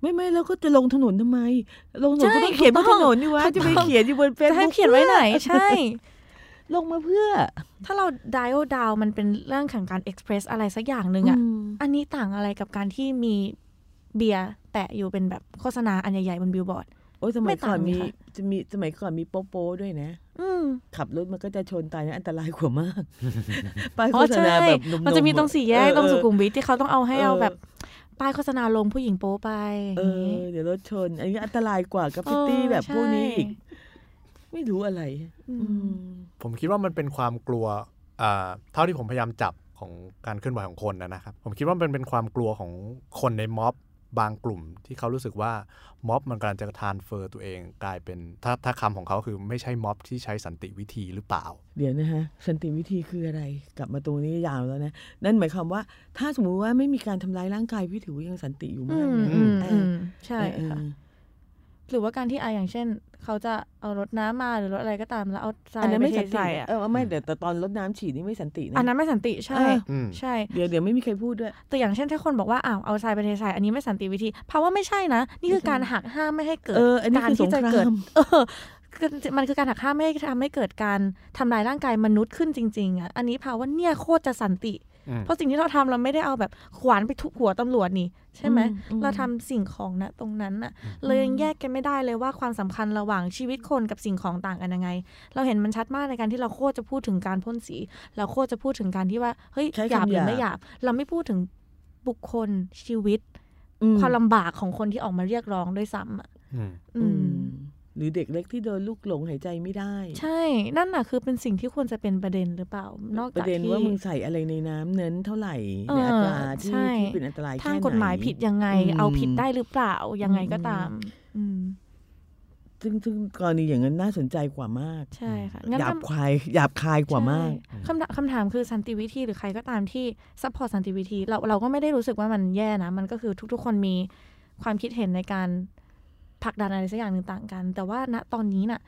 ไม่ไม่แล้วก็จะลงถนนทำไม ลงถนนใช่ก็ต้องเขียนบนถูถกต้นองนนี่วะถูกจะไปต้องเขียนอยู่บนเฟซจะให้เขียนไว้ไหน ใช่ ลงมาเพื่อ ถ้าเรา dial down มันเป็นเรื่องของการ express อะไรสักอย่างหนึ่งอะมอันนี้ต่างอะไรกับการที่มีเบียร์แปะอยู่เป็นแบบโฆษณาอันใหญ่ๆบนบิลบอร์ดโอ้ยสมัไม่ยต่างก่อนมีเลยค่ะจะมีสมัยก่อนมีโป๊โป้ด้วยนะอืม ขับรถมันก็จะชนตายนะอันตรายกว่ามากป้ายอ๋โฆอษใช่ณาแบบนมๆมันจะมีตรงสี่แยกเออตรงสุขุมวิทที่เขาต้องเอาให้เออเอาแบบป้ายโฆษณาลงผู้หญิงโป๊ไป เออย่างองี้เดี๋ยวรถชน อันนี้อันตรายกว่ากราฟฟิตี้เออแบบพวกนี้ใช่อีก ไม่รู้อะไรอือืมมผมคิดว่ามันเป็นความกลัวอ่าเท่าที่ผมพยายามจับของการเคลื่อนไหวของคนนะนะครับ ผมคิดว่ามันเป็นความกลัวของคนในม็อบ บางกลุ่มที่เขารู้สึกว่าม็อบมันกำลังจะทานเฟอร์ตัวเองกลายเป็นถ้าถ้าคำของเขาคือไม่ใช่ม็อบที่ใช้สันติวิธีหรือเปล่า เดี๋ยวนะฮะสันติวิธีคืออะไร กลับมาตรงนี้ยาวแล้วนะ นั่นหมายความว่า ถ้าสมมุติว่าไม่มีการทำร้ายร่างกายพี่ถือว่ายังสันติอยู่อืมากมนะอืมเออือมใช่เออค่ะเออ หรือว่าการที่อาอย่างเช่น เขาจะเอารถน้ำมาหรือรถอะไรก็ตามแล้วเอาทรายอันนั้นไปไม่เทสันติใส่อะเออไม่แต่แต่ตอนรดน้ำฉีดนี่ไม่สันตินะอันนั้นไม่สันติใช่เอออืมใช่ เดี๋ยวเดี๋ยวไม่มีใครพูดด้วย แต่อย่างเช่นถ้าคนบอกว่าอ้าวเอาทรายไปเทใส่อันนี้ไม่สันติวิธี เพราะว่าไม่ใช่นะ นี่คือการหักห้ามไม่ให้เกิดเอออันนี้การคือสที่งจะคราเกิดมเออคือมันคือการหักห้ามไม่ให้ทำให้เกิดการทำลายร่างกายมนุษย์ขึ้นจริง ๆอะอันนี้ภาวะเนี่ยโคตรจะสันติอืม เพราะสิ่งที่เราทำเราไม่ได้เอาแบบขวานไปทุบหัวตำรวจนี่ ใช่ไหมอืมอืมเราทำสิ่งของนะตรงนั้นน่ะเลยยังแยกกันไม่ได้เลยว่าความสำคัญระหว่างชีวิตคนกับสิ่งของต่างกันยังไง เราเห็นมันชัดมากในการที่เราโคตรจะพูดถึงการพ่นสี เราโคตรจะพูดถึงการที่ว่าเฮ้ยใช้หยาบคำหรือหยาบไม่หยาบ เราไม่พูดถึงบุคคลชีวิตอืมความลำบากของคนที่ออกมาเรียกร้องด้วยซ้ำอะอืมอือืมม หรือเด็กเล็กที่โดนลูกหลงหายใจไม่ได้ ใช่ นั่นน่ะคือเป็นสิ่งที่ควรจะเป็นประเด็นหรือเปล่า นอกประจากเด็นที่ว่ามึงใส่อะไรในน้ำเน้นเท่าไหร่เอในออัตราที่ใช่ที่เป็นอันตรายแค่ทางไหนกฎหมายผิดยังไงอืมเอาผิดได้หรือเปล่ายังไงก็ตามอืมซึ่งซึ่งกรณีอย่างนั้นน่าสนใจกว่ามาก ใช่ค่ะงั้นหยาบคำคายหยาบคายกว่ามากใช่คำถามคำถามคือสันติวิธีหรือใครก็ตามที่ support สันติวิธีเราเราก็ไม่ได้รู้สึกว่ามันแย่นะ มันก็คือทุกๆ คนมีความคิดเห็นในการ ผลักดันอะไรสักอย่างหนึ่งต่างกัน แต่ว่าณตอนนี้น่ะ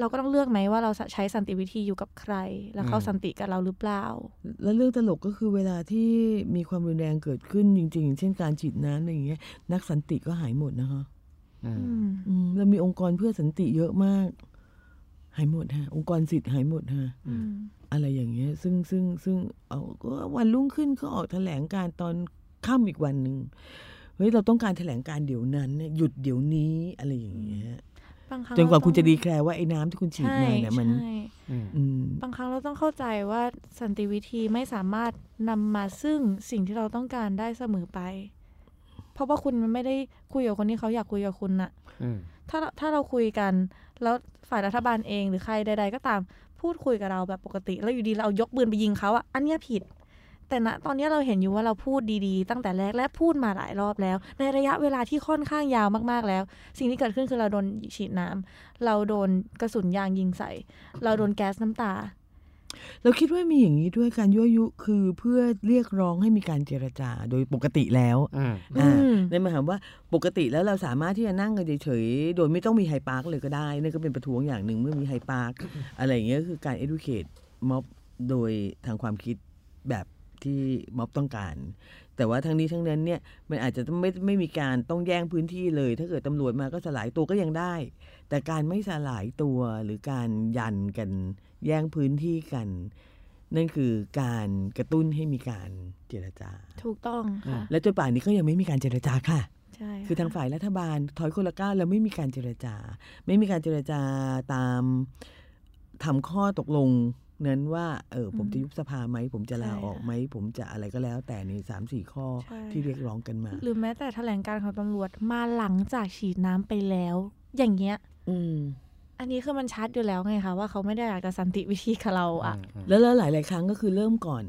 เราก็ต้องเลือกไหมว่าเราใช้สันติวิธีอยู่กับใคร แล้วเขาอืมสันติกับเราหรือเปล่า แล้วเรื่องตลกก็คือเวลาที่มีความรุนแรงเกิดขึ้นจริงๆอย่างเช่นการฉีดน้ำอะไรอย่างเงี้ยนักสันติก็หายหมดนะคะอืมอืมอืมเรามีองค์กรเพื่อสันติเยอะมาก หายหมดฮะ องค์กรสิทธิ์หายหมดฮะอืมอะไรอย่างเงี้ย ซึ่งซึ่งซึ่งเอาก็วันรุ่งขึ้นก็ออกแถลงการตอนค่ำอีกวันหนึ่ง เฮ้ยเราต้องการแถลงการเดี๋ยวนั้นเนี่ยหยุดเดี๋ยวนี้อะไรอย่างเงี้ยบางครั้งจนกว่าเรคุณจะต้องดีแคลร์ว่าไอ้น้ำที่คุณฉีดใช่มาเนี่ยมันใช่อืมอืมบางครั้งเราต้องเข้าใจว่าสันติวิธีไม่สามารถนำมาซึ่งสิ่งที่เราต้องการได้เสมอไป เพราะว่าคุณมันไม่ได้คุยกับคนที่เขาอยากคุยกับคุณน่ะอืมถ้าถ้าเราคุยกัน แล้วฝ่ายรัฐบาลเองหรือใครใด ๆ ก็ตามพูดคุยกับเราแบบปกติ แล้วอยู่ดีเราเอายกปืนไปยิงเขาอะอันเนี้ยผิด แต่ณตอนนี้เราเห็นอยู่ว่าเราพูดดีๆ ตั้งแต่แรกและพูดมาหลายรอบแล้ว ในระยะเวลาที่ค่อนข้างยาวมากๆแล้ว สิ่งที่เกิดขึ้นคือเราโดนฉีดน้ำเราโดนกระสุนยางยิงใส่ เราโดนแก๊สน้ำตา เราคิดว่ามีอย่างนี้ด้วยการยั่วยุคือเพื่อเรียกร้องให้มีการเจรจาโดยปกติแล้วอืมอ่าอืมนั่นหมายความว่าปกติแล้วเราสามารถที่จะนั่งกันเฉยๆโดยไม่ต้องมีไฮปาร์คเลยก็ได้นั่นก็เป็นประท้วงอย่างหนึ่งเมื่อมีไฮปาร์คอะไรอย่างเงี้ยก็คือการ educate ม็อบโดยทางความคิดแบบ ที่ม็อบต้องการ แต่ว่าทั้งนี้ทั้งนั้นเนี่ยมันอาจจะไม่ไม่มีการต้องแย่งพื้นที่เลย ถ้าเกิดตำรวจมาก็สลายตัวก็ยังได้ แต่การไม่สลายตัวหรือการยันกัน แย่งพื้นที่กัน นั่นคือการกระตุ้นให้มีการเจรจา ถูกต้องค่ะและจนป่านนี้ก็ยังไม่มีการเจรจาค่ะใช่คือทางฝ่ายรัฐบาลถอยคนละก้าวแล้วไม่มีการเจรจา ไม่มีการเจรจาตามทำข้อตกลง นั้นว่าเออผมจะยุบสภาไหมผมจะลาออกไหมผมจะอะไรก็แล้ว แต่ในสามสี่ข้อที่เรียกร้องกันมา หรือแม้แต่แถลงการของตำรวจมาหลังจากฉีดน้ำไปแล้ว อย่างเงี้ย อืมอันนี้คือมันชัดอยู่แล้วไงคะว่าเขาไม่ได้อยากจะสันติวิธีกับเราอะแล้วแล้วหลายๆครั้งก็คือเริ่มก่อน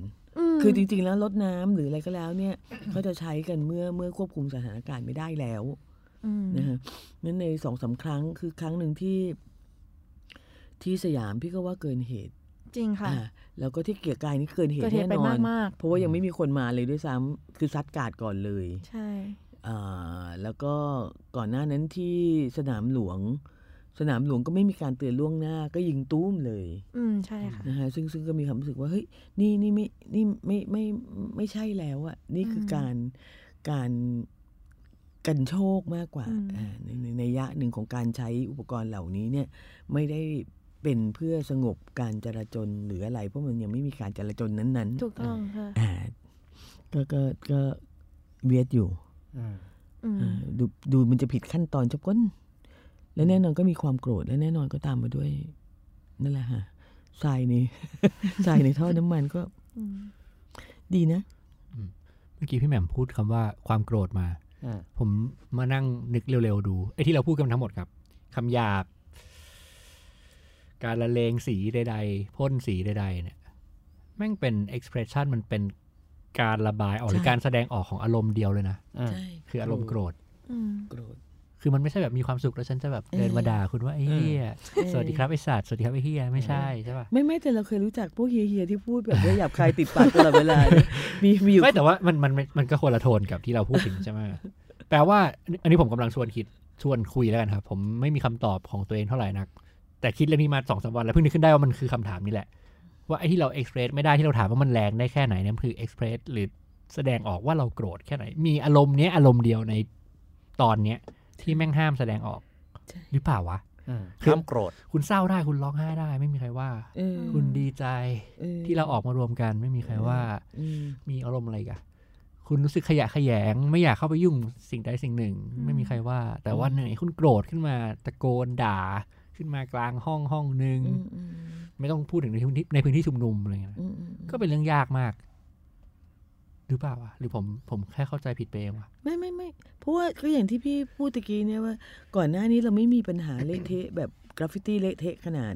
มคือจริงๆแล้วลดน้ำหรืออะไรก็แล้วเนี่ยเขาจะใช้กันเมื่อเมื่อควบคุมสถานการณ์ไม่ได้แล้วอืมนะฮะนั้นในสองสามครั้งคือครั้งหนึ่งที่ที่สยามพี่ก็ว่าเกินเหตุ จริงค่ะอ่าแล้วก็ที่เกียร์กายนี่เกินเหตุเกิดเหตุแน่ไปนอนมากเพราะว่ายังไม่มีคนมาเลยด้วยซ้ำคือซัดการ์ดก่อนเลยๆใช่อ่าแล้วก็ก่อนหน้านั้นที่สนามหลวง สนามหลวงก็ไม่มีการเตือนล่วงหน้า ก็ยิงตุ้มเลย อืมใช่ค่ะนะฮะซึ่งซึ่งก็มีความรู้สึกว่าเฮ้ยนี่นี่ไม่นี่ไม่ไม่ไม่ไม่ใช่แล้วอะนี่คืออมการการกันโชคมากกว่าอืมอ่าในในในยะหนึ่งของการใช้อุปกรณ์เหล่านี้เนี่ย ไม่ได้ เป็นเพื่อสงบการจราจรหรืออะไร เพราะมันยังไม่มีการจราจรนั้นๆ ถูกต้องค่ะอ่าก็ก็ก็เวียดอยู่อืมอืมอ่าดูดูมันจะผิดขั้นตอนจับก้น และแน่นอนก็มีความโกรธและแน่นอนก็ตามมาด้วย นั่นแหละฮะทรายในทรายในท่อน้ำมันก็อืมดีนะเมื่อกี้พี่แหม่มพูดคำว่าความโกรธมาอืมผมมานั่งนึกเร็วๆดูไอ้ที่เราพูดกันทั้งหมดครับคำหยาบ การละเลงสีใดๆพ่นสีใดๆเนี่ยแม่งเป็น expression มันเป็นการระบายออกหรือใช่การแสดงออกของอารมณ์เดียวเลยนะอืมใช่คืออารมณ์โกรธอืมโกรธคือมันไม่ใช่แบบมีความสุขแล้วฉันจะแบบเดินมาด่าคุณว่าไอ้เฮียสวัสดีครับไอ้สัตว์สวัสดีครับไอ้เฮียไม่ใช่ใช่ป่ะไม่ไม่แต่เราเคยรู้จักพวกเฮียๆที่พูดแบบว่าหยาบคายติดปากตลอดเวลาเนี่ยมีมีอยู่ไม่แต่ว่ามันมันมันมันก็คนละโทนกับที่เราพูดถึงใช่ไหมแปลว่า อันนี้ผมกำลังชวนคิดชวนคุยแล้วกันครับ ผมไม่มีคำตอบของตัวเองเท่าไหร่นัก แต่คิดเรื่องนี้มาสองสามวันแล้วเพิ่งนึกขึ้นได้ว่ามันคือคำถามนี่แหละ ว่าไอ้ที่เราเอ็กเพรสไม่ได้ที่เราถามว่ามันแรงได้แค่ไหนเนี่ยมันคือเอ็กเพรสหรือแสดงออกว่าเราโกรธแค่ไหน มีอารมณ์เนี้ยอารมณ์เดียวในตอนเนี้ยที่แม่งห้ามแสดงออกใช่หรือเปล่าวะอืมคือห้ามโกรธ คุณเศร้าได้คุณร้องไห้ได้ ไม่มีใครว่าเออคุณดีใจออที่เราออกมารวมกัน ไม่มีใครว่าอืมมีอารมณ์อะไรอีกันคุณรู้สึกขยะแขยง ไม่อยากเข้าไปยุ่งสิ่งใดสิ่งหนึ่งอืมไม่มีใครว่า แต่ว่าไหนคุณโกรธขึ้นมาตะโกนด่า ขึ้นมากลางห้องห้องหนึ่งอืมอืมไม่ต้องพูดถึงในพื้นที่ในพื้นที่ชุมนุมอะไรเงี้ยนะอืมอืมก็เป็นเรื่องยากมาก หรือเปล่าวะหรือผมผมแค่เข้าใจผิดไปเองวะไม่ไม่ไม่เพราะว่าก็อย่างที่พี่พูดตะกี้เนี่ยว่า ก่อนหน้านี้เราไม่มีปัญหาเละเทะแบบกราฟฟิตี้เละเทะขนาด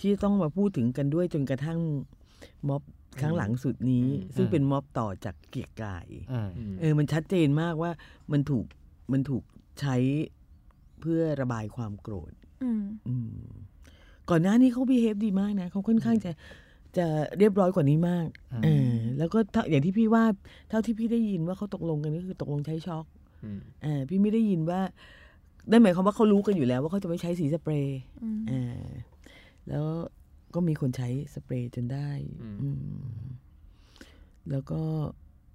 ที่ต้องมาพูดถึงกันด้วยจนกระทั่งม็อบครั้งหลังสุดนี้ ซึ่งเป็นม็อบต่อจากเกียรติกายอืมเออ มันชัดเจนมากว่ามันถูกมันถูกใช้เพื่อระบายความโกรธอืมอืม ก่อนหน้านี้เขาบีเฮฟดีมากนะเขาค่อนข้างจะจะเรียบร้อยกว่านี้มากเออแล้วก็เท่าอย่างที่พี่ว่า เท่าที่พี่ได้ยินว่าเขาตกลงกันก็คือตกลงใช้ช็อกอืมเออพี่ไม่ได้ยินว่านั่นหมายความว่าเขารู้กันอยู่แล้วว่าเขาจะไม่ใช้สีสเปรย์อืมเออแล้วก็มีคนใช้สเปรย์จนได้อืมแล้วก็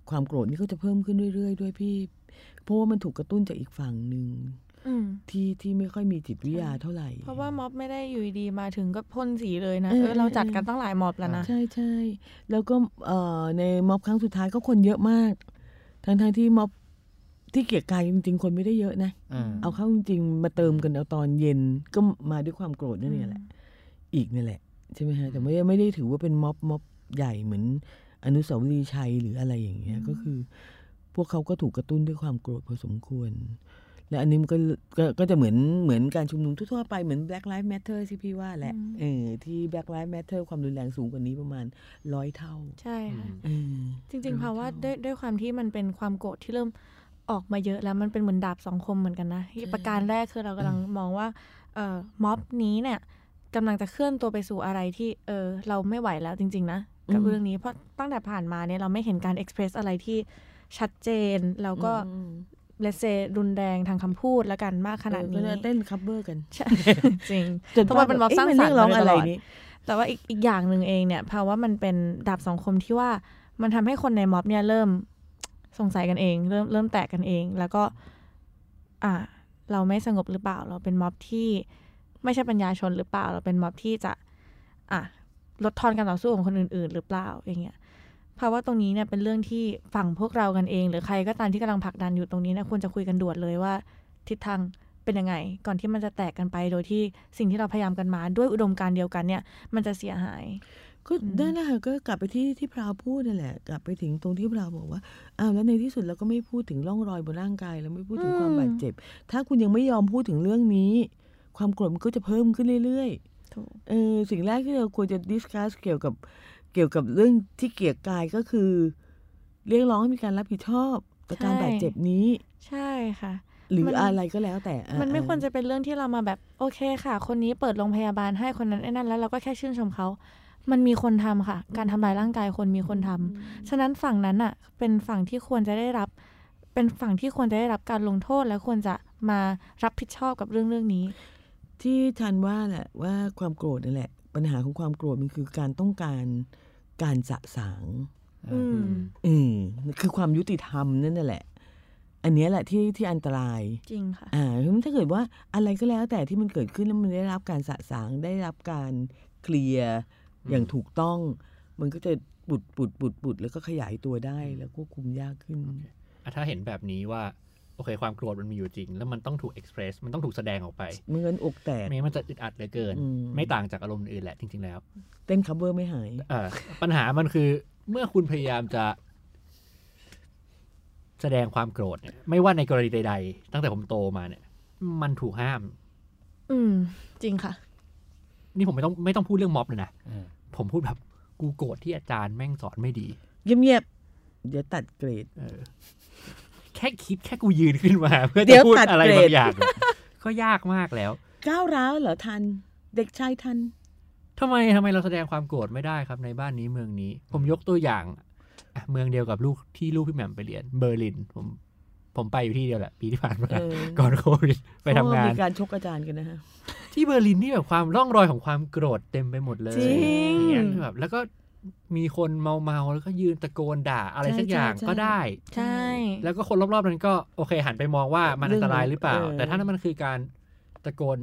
ความโกรธนี่ก็จะเพิ่มขึ้นเรื่อยๆ ด้วยพี่ เพราะว่ามันถูกกระตุ้นจากอีกฝั่งหนึ่งอืม ที่ที่ไม่ค่อยมีจิตวิทยาเท่าไหร่ เพราะว่าม็อบไม่ได้อยู่ดีๆมาถึงก็พ่นสีเลยนะเออเออเราจัดเออกันตั้งหลายม็อบแล้วนะ ใช่ใช่แล้วก็เอ่อในม็อบครั้งสุดท้ายก็คนเยอะมาก ทั้งทงๆที่ม็อบที่เกียรติกายจริง ๆ คนไม่ได้เยอะนะอืมเอาเข้าจริงๆมาเติมกันเอาตอนเย็นก็มาด้วยความโกรธนั่นเนี่ยแหละ อีกนี่แหละใช่ไหมฮะแต่ไม่ได้ไม่ได้ถือว่าเป็นม็อบม็อบใหญ่เหมือนอนุสาวรีย์ชัยหรืออะไรอย่างเงี้ยก็คือ พวกเขาก็ถูกกระตุ้นด้วยความโกรธพอสมควร และอันนี้มันก็ก็ก็จะเหมือนเหมือนการชุมนุมทั่วๆไปเหมือน Black Lives Matter ที่พี่ว่าแหละอืมเออที่ Black Lives Matter ความรุนแรงสูงกว่านี้ประมาณร้อยเท่า ใช่ค่ะเออจริงๆเพราะว่าด้วยด้วยความที่มันเป็นความโกรธที่เริ่มออกมาเยอะแล้วมันเป็นเหมือนดาบสองคมเหมือนกันนะประการแรกคือเรากำลังมองว่าเอ่อม็อบนี้เนี่ยกำลังจะเคลื่อนตัวไปสู่อะไรที่เออเราไม่ไหวแล้วจริง ๆ นะกับอืมเรื่องนี้เพราะตั้งแต่ผ่านมาเนี่ยเราไม่เห็นการ express อะไรที่ชัดเจนแล้วก็อืม เลเซรุนแรงทางคำพูดแล้วกันมากขนาดเออนี้ก็เต้น cover กันใช่จริงจนเพราะว่าเป็นม็อบเะสร้างมันสรรค์เรียกร้องมาโดยอะไรตลอดนี้แต่ว่าอีกอีกอย่างหนึ่งเองเนี่ยภาวะมันเป็นดาบสองคมที่ว่ามันทำให้คนในม็อบเนี่ยเริ่มสงสัยกันเอง เริ่มเริ่มแตกกันเอง แล้วก็ อ่า เราไม่สงบหรือเปล่า เราเป็นม็อบที่ไม่ใช่ปัญญาชนหรือเปล่า เราเป็นม็อบที่จะ อะลดทอนการต่อสู้ของคนอื่น ๆ หรือเปล่าอย่างเงี้ย ภาวะตรงนี้เนี่ยเป็นเรื่องที่ฝั่งพวกเรากันเอง หรือใครก็ตามที่กำลังผลักดันอยู่ตรงนี้เนะควรจะคุยกันด่วนเลยว่า ทิศทางเป็นยังไง ก่อนที่มันจะแตกกันไปโดยที่สิ่งที่เราพยายามกันมา ด้วยอุดมการณ์เดียวกันเนี่ย มันจะเสียหายก็นั่นแหละค่ะก็กลับไปที่ที่พราวพูดนั่นแหละ กลับไปถึงตรงที่พราวบอกว่าอ้าวแล้วในที่สุดเราก็ไม่พูดถึงร่องรอยบนร่างกายแล้วไม่พูดถึงอืมความบาดเจ็บ ถ้าคุณยังไม่ยอมพูดถึงเรื่องนี้ ความโกรธมันก็จะเพิ่มขึ้นเรื่อยถูกๆเออสิ่งแรกที่เราควรจะดิสคัสเกี่ยวกับเกี่ยวกับเรื่องที่เกียกกายก็คือ เรียกร้องให้มีการรับผิดชอบต่อการใช่บาดเจ็บนี้ ใช่ค่ะ หรือมันอะไรก็แล้วแต่อะมันไม่อะควรจะเป็นเรื่องที่เรามาแบบโอเคค่ะ คนนี้เปิดโรงพยาบาลให้คนนั้นไอ้นั่นแล้วเราก็แค่ชื่นชมเขามันมีคนทำค่ะ การทำลายร่างกายคนมีคนทำฉะนั้นฝั่งนั้นอะ เป็นฝั่งที่ควรจะได้รับ เป็นฝั่งที่ควรจะได้รับการลงโทษ และควรจะมารับผิดชอบกับเรื่องเรื่องนี้ ที่ทันว่าแหละว่าความโกรธนั่นแหละ ปัญหาของความโกรธมันคือการต้องการ การสะสางอืมอืมคือความยุติธรรมนั่นน่ะแหละ อันเนี้ยแหละที่ที่อันตราย จริงค่ะ อ่าเพราะฉะนั้นถ้าเกิดว่าอะไรก็แล้วแต่ที่มันเกิดขึ้นแล้วมันได้รับการสะสางได้รับการเคลียร์อย่างถูกต้อง มันก็จะปุดปุดปุดปุดแล้วก็ขยายตัวได้แล้วควบคุมยากขึ้นอะถ้าเห็นแบบนี้ว่า โอเค ความโกรธมันมีอยู่จริง แล้วมันต้องถูก express มันต้องถูกแสดงออกไปเมื่อนั้นอกแตกไม่งั้นมันจะอึดอัดเหลือเกินอืมไม่ต่างจากอารมณ์อื่นแหละจริง ๆ แล้ว เต้น cover ไม่หายเอ่อปัญหามันคือเมื่อคุณพยายามจะ แสดงความโกรธเนี่ยไม่ว่าในกรณีใด ๆ ตั้งแต่ผมโตมาเนี่ย มันถูกห้าม อืม จริงค่ะ นี่ผมไม่ต้องไม่ต้องพูดเรื่องม็อบเลยนะอืมผมพูดแบบกูโกรธที่อาจารย์แม่งสอนไม่ดีเงียบๆเดี๋ยวตัดเกรดเออ แค่คิดแค่กูยืนขึ้นมา เพื่อเดี๋จะยวพูดตัดอะไรเกรดบางอย่างเนี่ยก็ยากมากแล้ว ก้าวร้าวเหรอทัน เด็กชายทันทำไมทำไมเราแสดงความโกรธไม่ได้ครับในบ้านนี้เมืองนี้ ผมยกตัวอย่างอะเมืองเดียวกับลูกที่ลูกพี่แหม่มไปเรียนเบอร์ลิน ผม ผมไปอยู่ที่เดียวแหละ ปีที่ผ่านมาเออก่อนโควิดไปทำงานมีการชกอาจารย์กันนะฮะที่เบอร์ลินนี่แบบความร่องรอยของความโกรธเต็มไปหมดเลยจริงเนี่ยคือแบบแล้วก็ มีคนเมาเมาๆแล้วก็ยืนตะโกนด่าอะไรใช่สักอย่างใช่ใช่ก็ได้ ใช่ แล้วก็คนรอบๆนั้นก็โอเค หันไปมองว่ามันอันตรายหรือเปล่าเรื่องแต่ถ้านั้นมันคือการตะโกน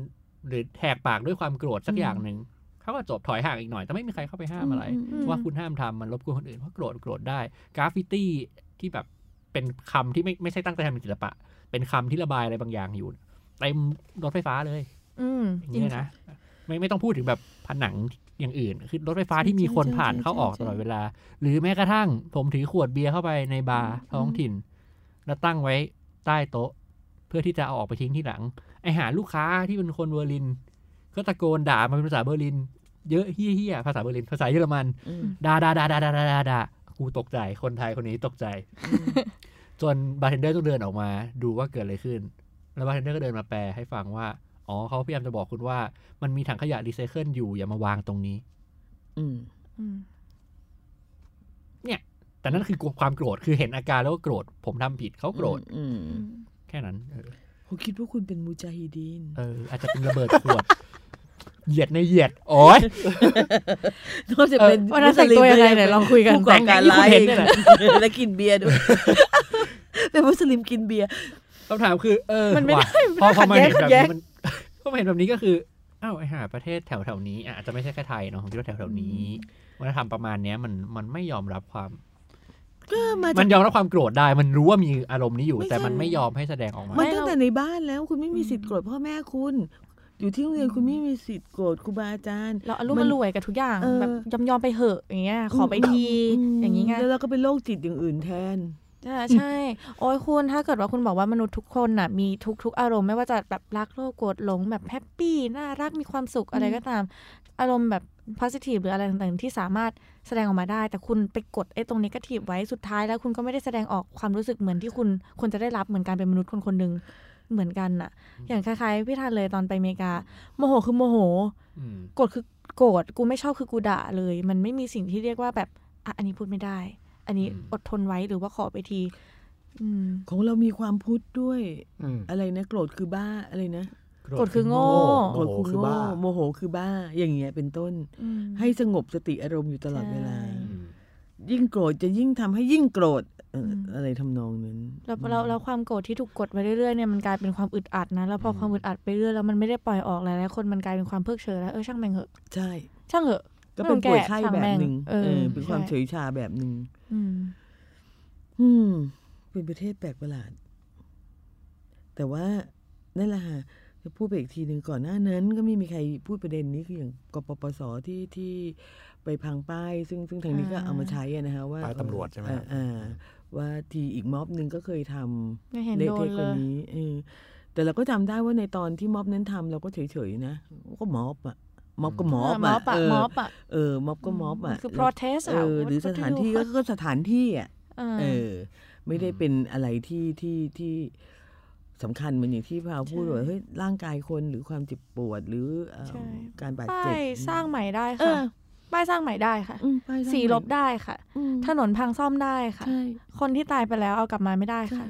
หรือแหกปากด้วยความโกรธสักอย่างหนึ่งเขาก็จบถอยห่างอีกหน่อย แต่ไม่มีใครเข้าไปห้ามอะไรอืมว่าคุณห้ามทำมันรบกวนคนอื่นเพราะโกรธโกรธได้กราฟฟิตี้ที่แบบเป็นคำที่ไม่ไม่ใช่ตั้งใจทำเป็นศิลปะ เป็นคำที่ระบายอะไรบางอย่างอยู่เต็มรถไฟฟ้าเลย อืมอย่างจริงนี้เลยนะไม่ไม่ต้องพูดถึงแบบผนัง อย่างอื่น คือรถไฟฟ้าที่มีคนผ่านเข้าออกตลอดเวลา หรือแม้กระทั่งผมถือขวดเบียร์เข้าไปในบาร์ท้องถิ่น แล้วตั้งไว้ใต้โต๊ะ เพื่อที่จะเอาออกไปทิ้งทีหลัง ไอ้ห่าลูกค้าที่เป็นคนเบอร์ลิน ก็ตะโกนด่ามาเป็นภาษาเบอร์ลิน เยอะเหี้ยภาษาเบอร์ลิน ภาษาเยอรมันด่าด่าด่าด่าด่าด่าด่ากูตกใจคนไทยคนนี้ตกใจ จนบาร์เทนเดอร์ต้องเดินออกมา ดูว่าเกิดอะไรขึ้น แล้วบาร์เทนเดอร์ก็เดินมาแปลให้ฟังว่า อ๋อเขาพยายามจะบอกคุณว่า มันมีถังขยะรีไซเคิลอยู่อย่ามาวางตรงนี้ อืมอืมแต่นั่นคือความโกรธคือเห็นอาการแล้วก็โกรธ ผมทำผิดเขาโกรธอืมอืมแค่นั้นเออผมคิดว่าคุณเป็นมูจาฮิดีนเออ อาจจะเป็นระเบิดขวดเหยียดในเหยียด โอ้ยนอกจากเป็นวันนั้นแต่งตัวยังไงไหนลองคุยกันผู้ก่อการร้ายแต่งอย่างที่คุณเห็นเนี่ยแหละและกินเบียร์ด้วย เป็นมุสลิมกินเบียร์คำถามคือ เออมันไม่ว่ะได้พอพอมาขัดแย้เห็งนขัแบบดแย้นี้งมัน พอมาเห็นแบบนี้ก็คืออ้าวไอหาประเทศแถวแถวๆนี้อะอาจจะไม่ใช่แค่ไทยเนาะผมคิดว่าแถวแถวๆนี้วัฒนธรรมประมาณเนี้ยมันมันไม่ยอมรับความก็มามัจากนยอมรับความโกรธได้ มันรู้ว่ามีอารมณ์นี้อยู่ไม่แต่มันใช่ไม่ยอมให้แสดงออกมา มันตั้งแต่ในบ้านแล้วคุณไม่มีสิทธิ์โกรธพ่อแม่คุณ อยู่ที่โรงเรียนคุณไม่มีสิทธิ์โกรธครูบาอาจารย์ เราอารมณ์มัมันนรวยกับทุกอย่างเออแบบยอมยอมๆไปเหอะอย่างเงี้ยขอไปทีอย่างงี้ไงแล้วเราก็เป็นโรคจิตอย่างอื่นแทน ใช่ใช่ โอ้ยคุณถ้าเกิดว่าคุณบอกว่ามนุษย์ทุกคนน่ะมีทุกทุกอารมณ์ไม่ว่าจะแบบรักโลภโกรธหลงแบบแฮปปี้น่ารักมีความสุขอะไรก็ตาม อารมณ์แบบ positive หรืออะไรต่างๆที่สามารถแสดงออกมาได้ แต่คุณไปกดไอ้ตรงนี้ก็ทีบไว้สุดท้ายแล้วคุณก็ไม่ได้แสดงออกความรู้สึกเหมือนที่คุณควรจะได้รับเหมือนการเป็นมนุษย์คนคนหนึ่งเหมือนกันน่ะ อย่างคล้ายๆพี่ทันเลยตอนไปอเมริกาโมโหคือโมโหอืมโกรธคือโกรธกูไม่ชอบคือกูด่าเลย มันไม่มีสิ่งที่เรียกว่าแบบอะอันนี้พูดไม่ได้ อันนี้อืมอดทนไว้หรือว่าขอไปทีอืมของเรามีความพุทธด้วยอืมอะไรนะโกรธคือบ้าอะไรนะกดคือโง่โกรธคือโมโหคือโง่บ้าโมโหคือบ้า อย่างเงี้ยเป็นต้นอืมให้สงบสติอารมณ์อยู่ตลอดเวลาใช่อืมยิ่งโกรธจะยิ่งทำให้ยิ่งโกรธเอ่ออมอะไรทำนองนั้นแล้วแล้วแล้วความโกรธที่ถูกกดไว้เรื่อยๆเนี่ยมันกลายเป็นความอึดอัดนะแล้วพอความอึดอัดไปเรื่อยแล้วมันไม่ได้ปล่อยออกหลายๆคนมันกลายเป็นความเพิกเฉยแล้วเออช่างแม่งเหอะใช่ ช่างเหอะ ก็เป็นป่วยไข้ช่างแบบแม่งหนึ่งเออเออ เป็นความใช่เฉยชาแบบหนึ่งอืมอืม เป็นประเทศแปลกประหลาด แต่ว่านั่นแหละค่ะจะพูดไปอีกทีหนึ่งก่อนหน้านั้น ก็ไม่มีใครพูดประเด็นนี้คืออย่างกปปสที่ที่ไปพังป้าย ซึ่งซึ่งทางนี้ก็อ่าเอามาใช้อะนะคะว่าป้ายตำรวจใช่ไหมอ่าอ่า ว่าทีอีกม็อบหนึ่งก็เคยทำไม่เห็นเละโดนเทะกเลว่ายนี้เออแต่เราก็จำได้ว่าในตอนที่ม็อบนั้นทำเราก็เฉยๆนะก็ม็อบอะ ม็อบก็ม็อบม็อะอบอะเออม็อบอะเออม็อบก็ม็อบอะคือ protest เออะอหรือ what ส to ถานที่ do ก็ก็สถานที่อะเออเออ ไม่ได้เป็นอะไรที่ที่ที่สำคัญเหมือนอย่างที่พาวพูดใช่ว่าเฮ้ยร่างกายคนหรือความเจ็บปวดหรือเอ่อใช่การบาดป้าเจ็บยสร้างใหม่ได้เอค่ะอป้ายสร้างใหม่ได้ค่ะอืมป้ายสร้างสีลบใหม่ได้ค่ะอืมถนนพังซ่อมได้ค่ะใช่คนที่ตายไปแล้วเอากลับมาไม่ได้ใช่ค่ะ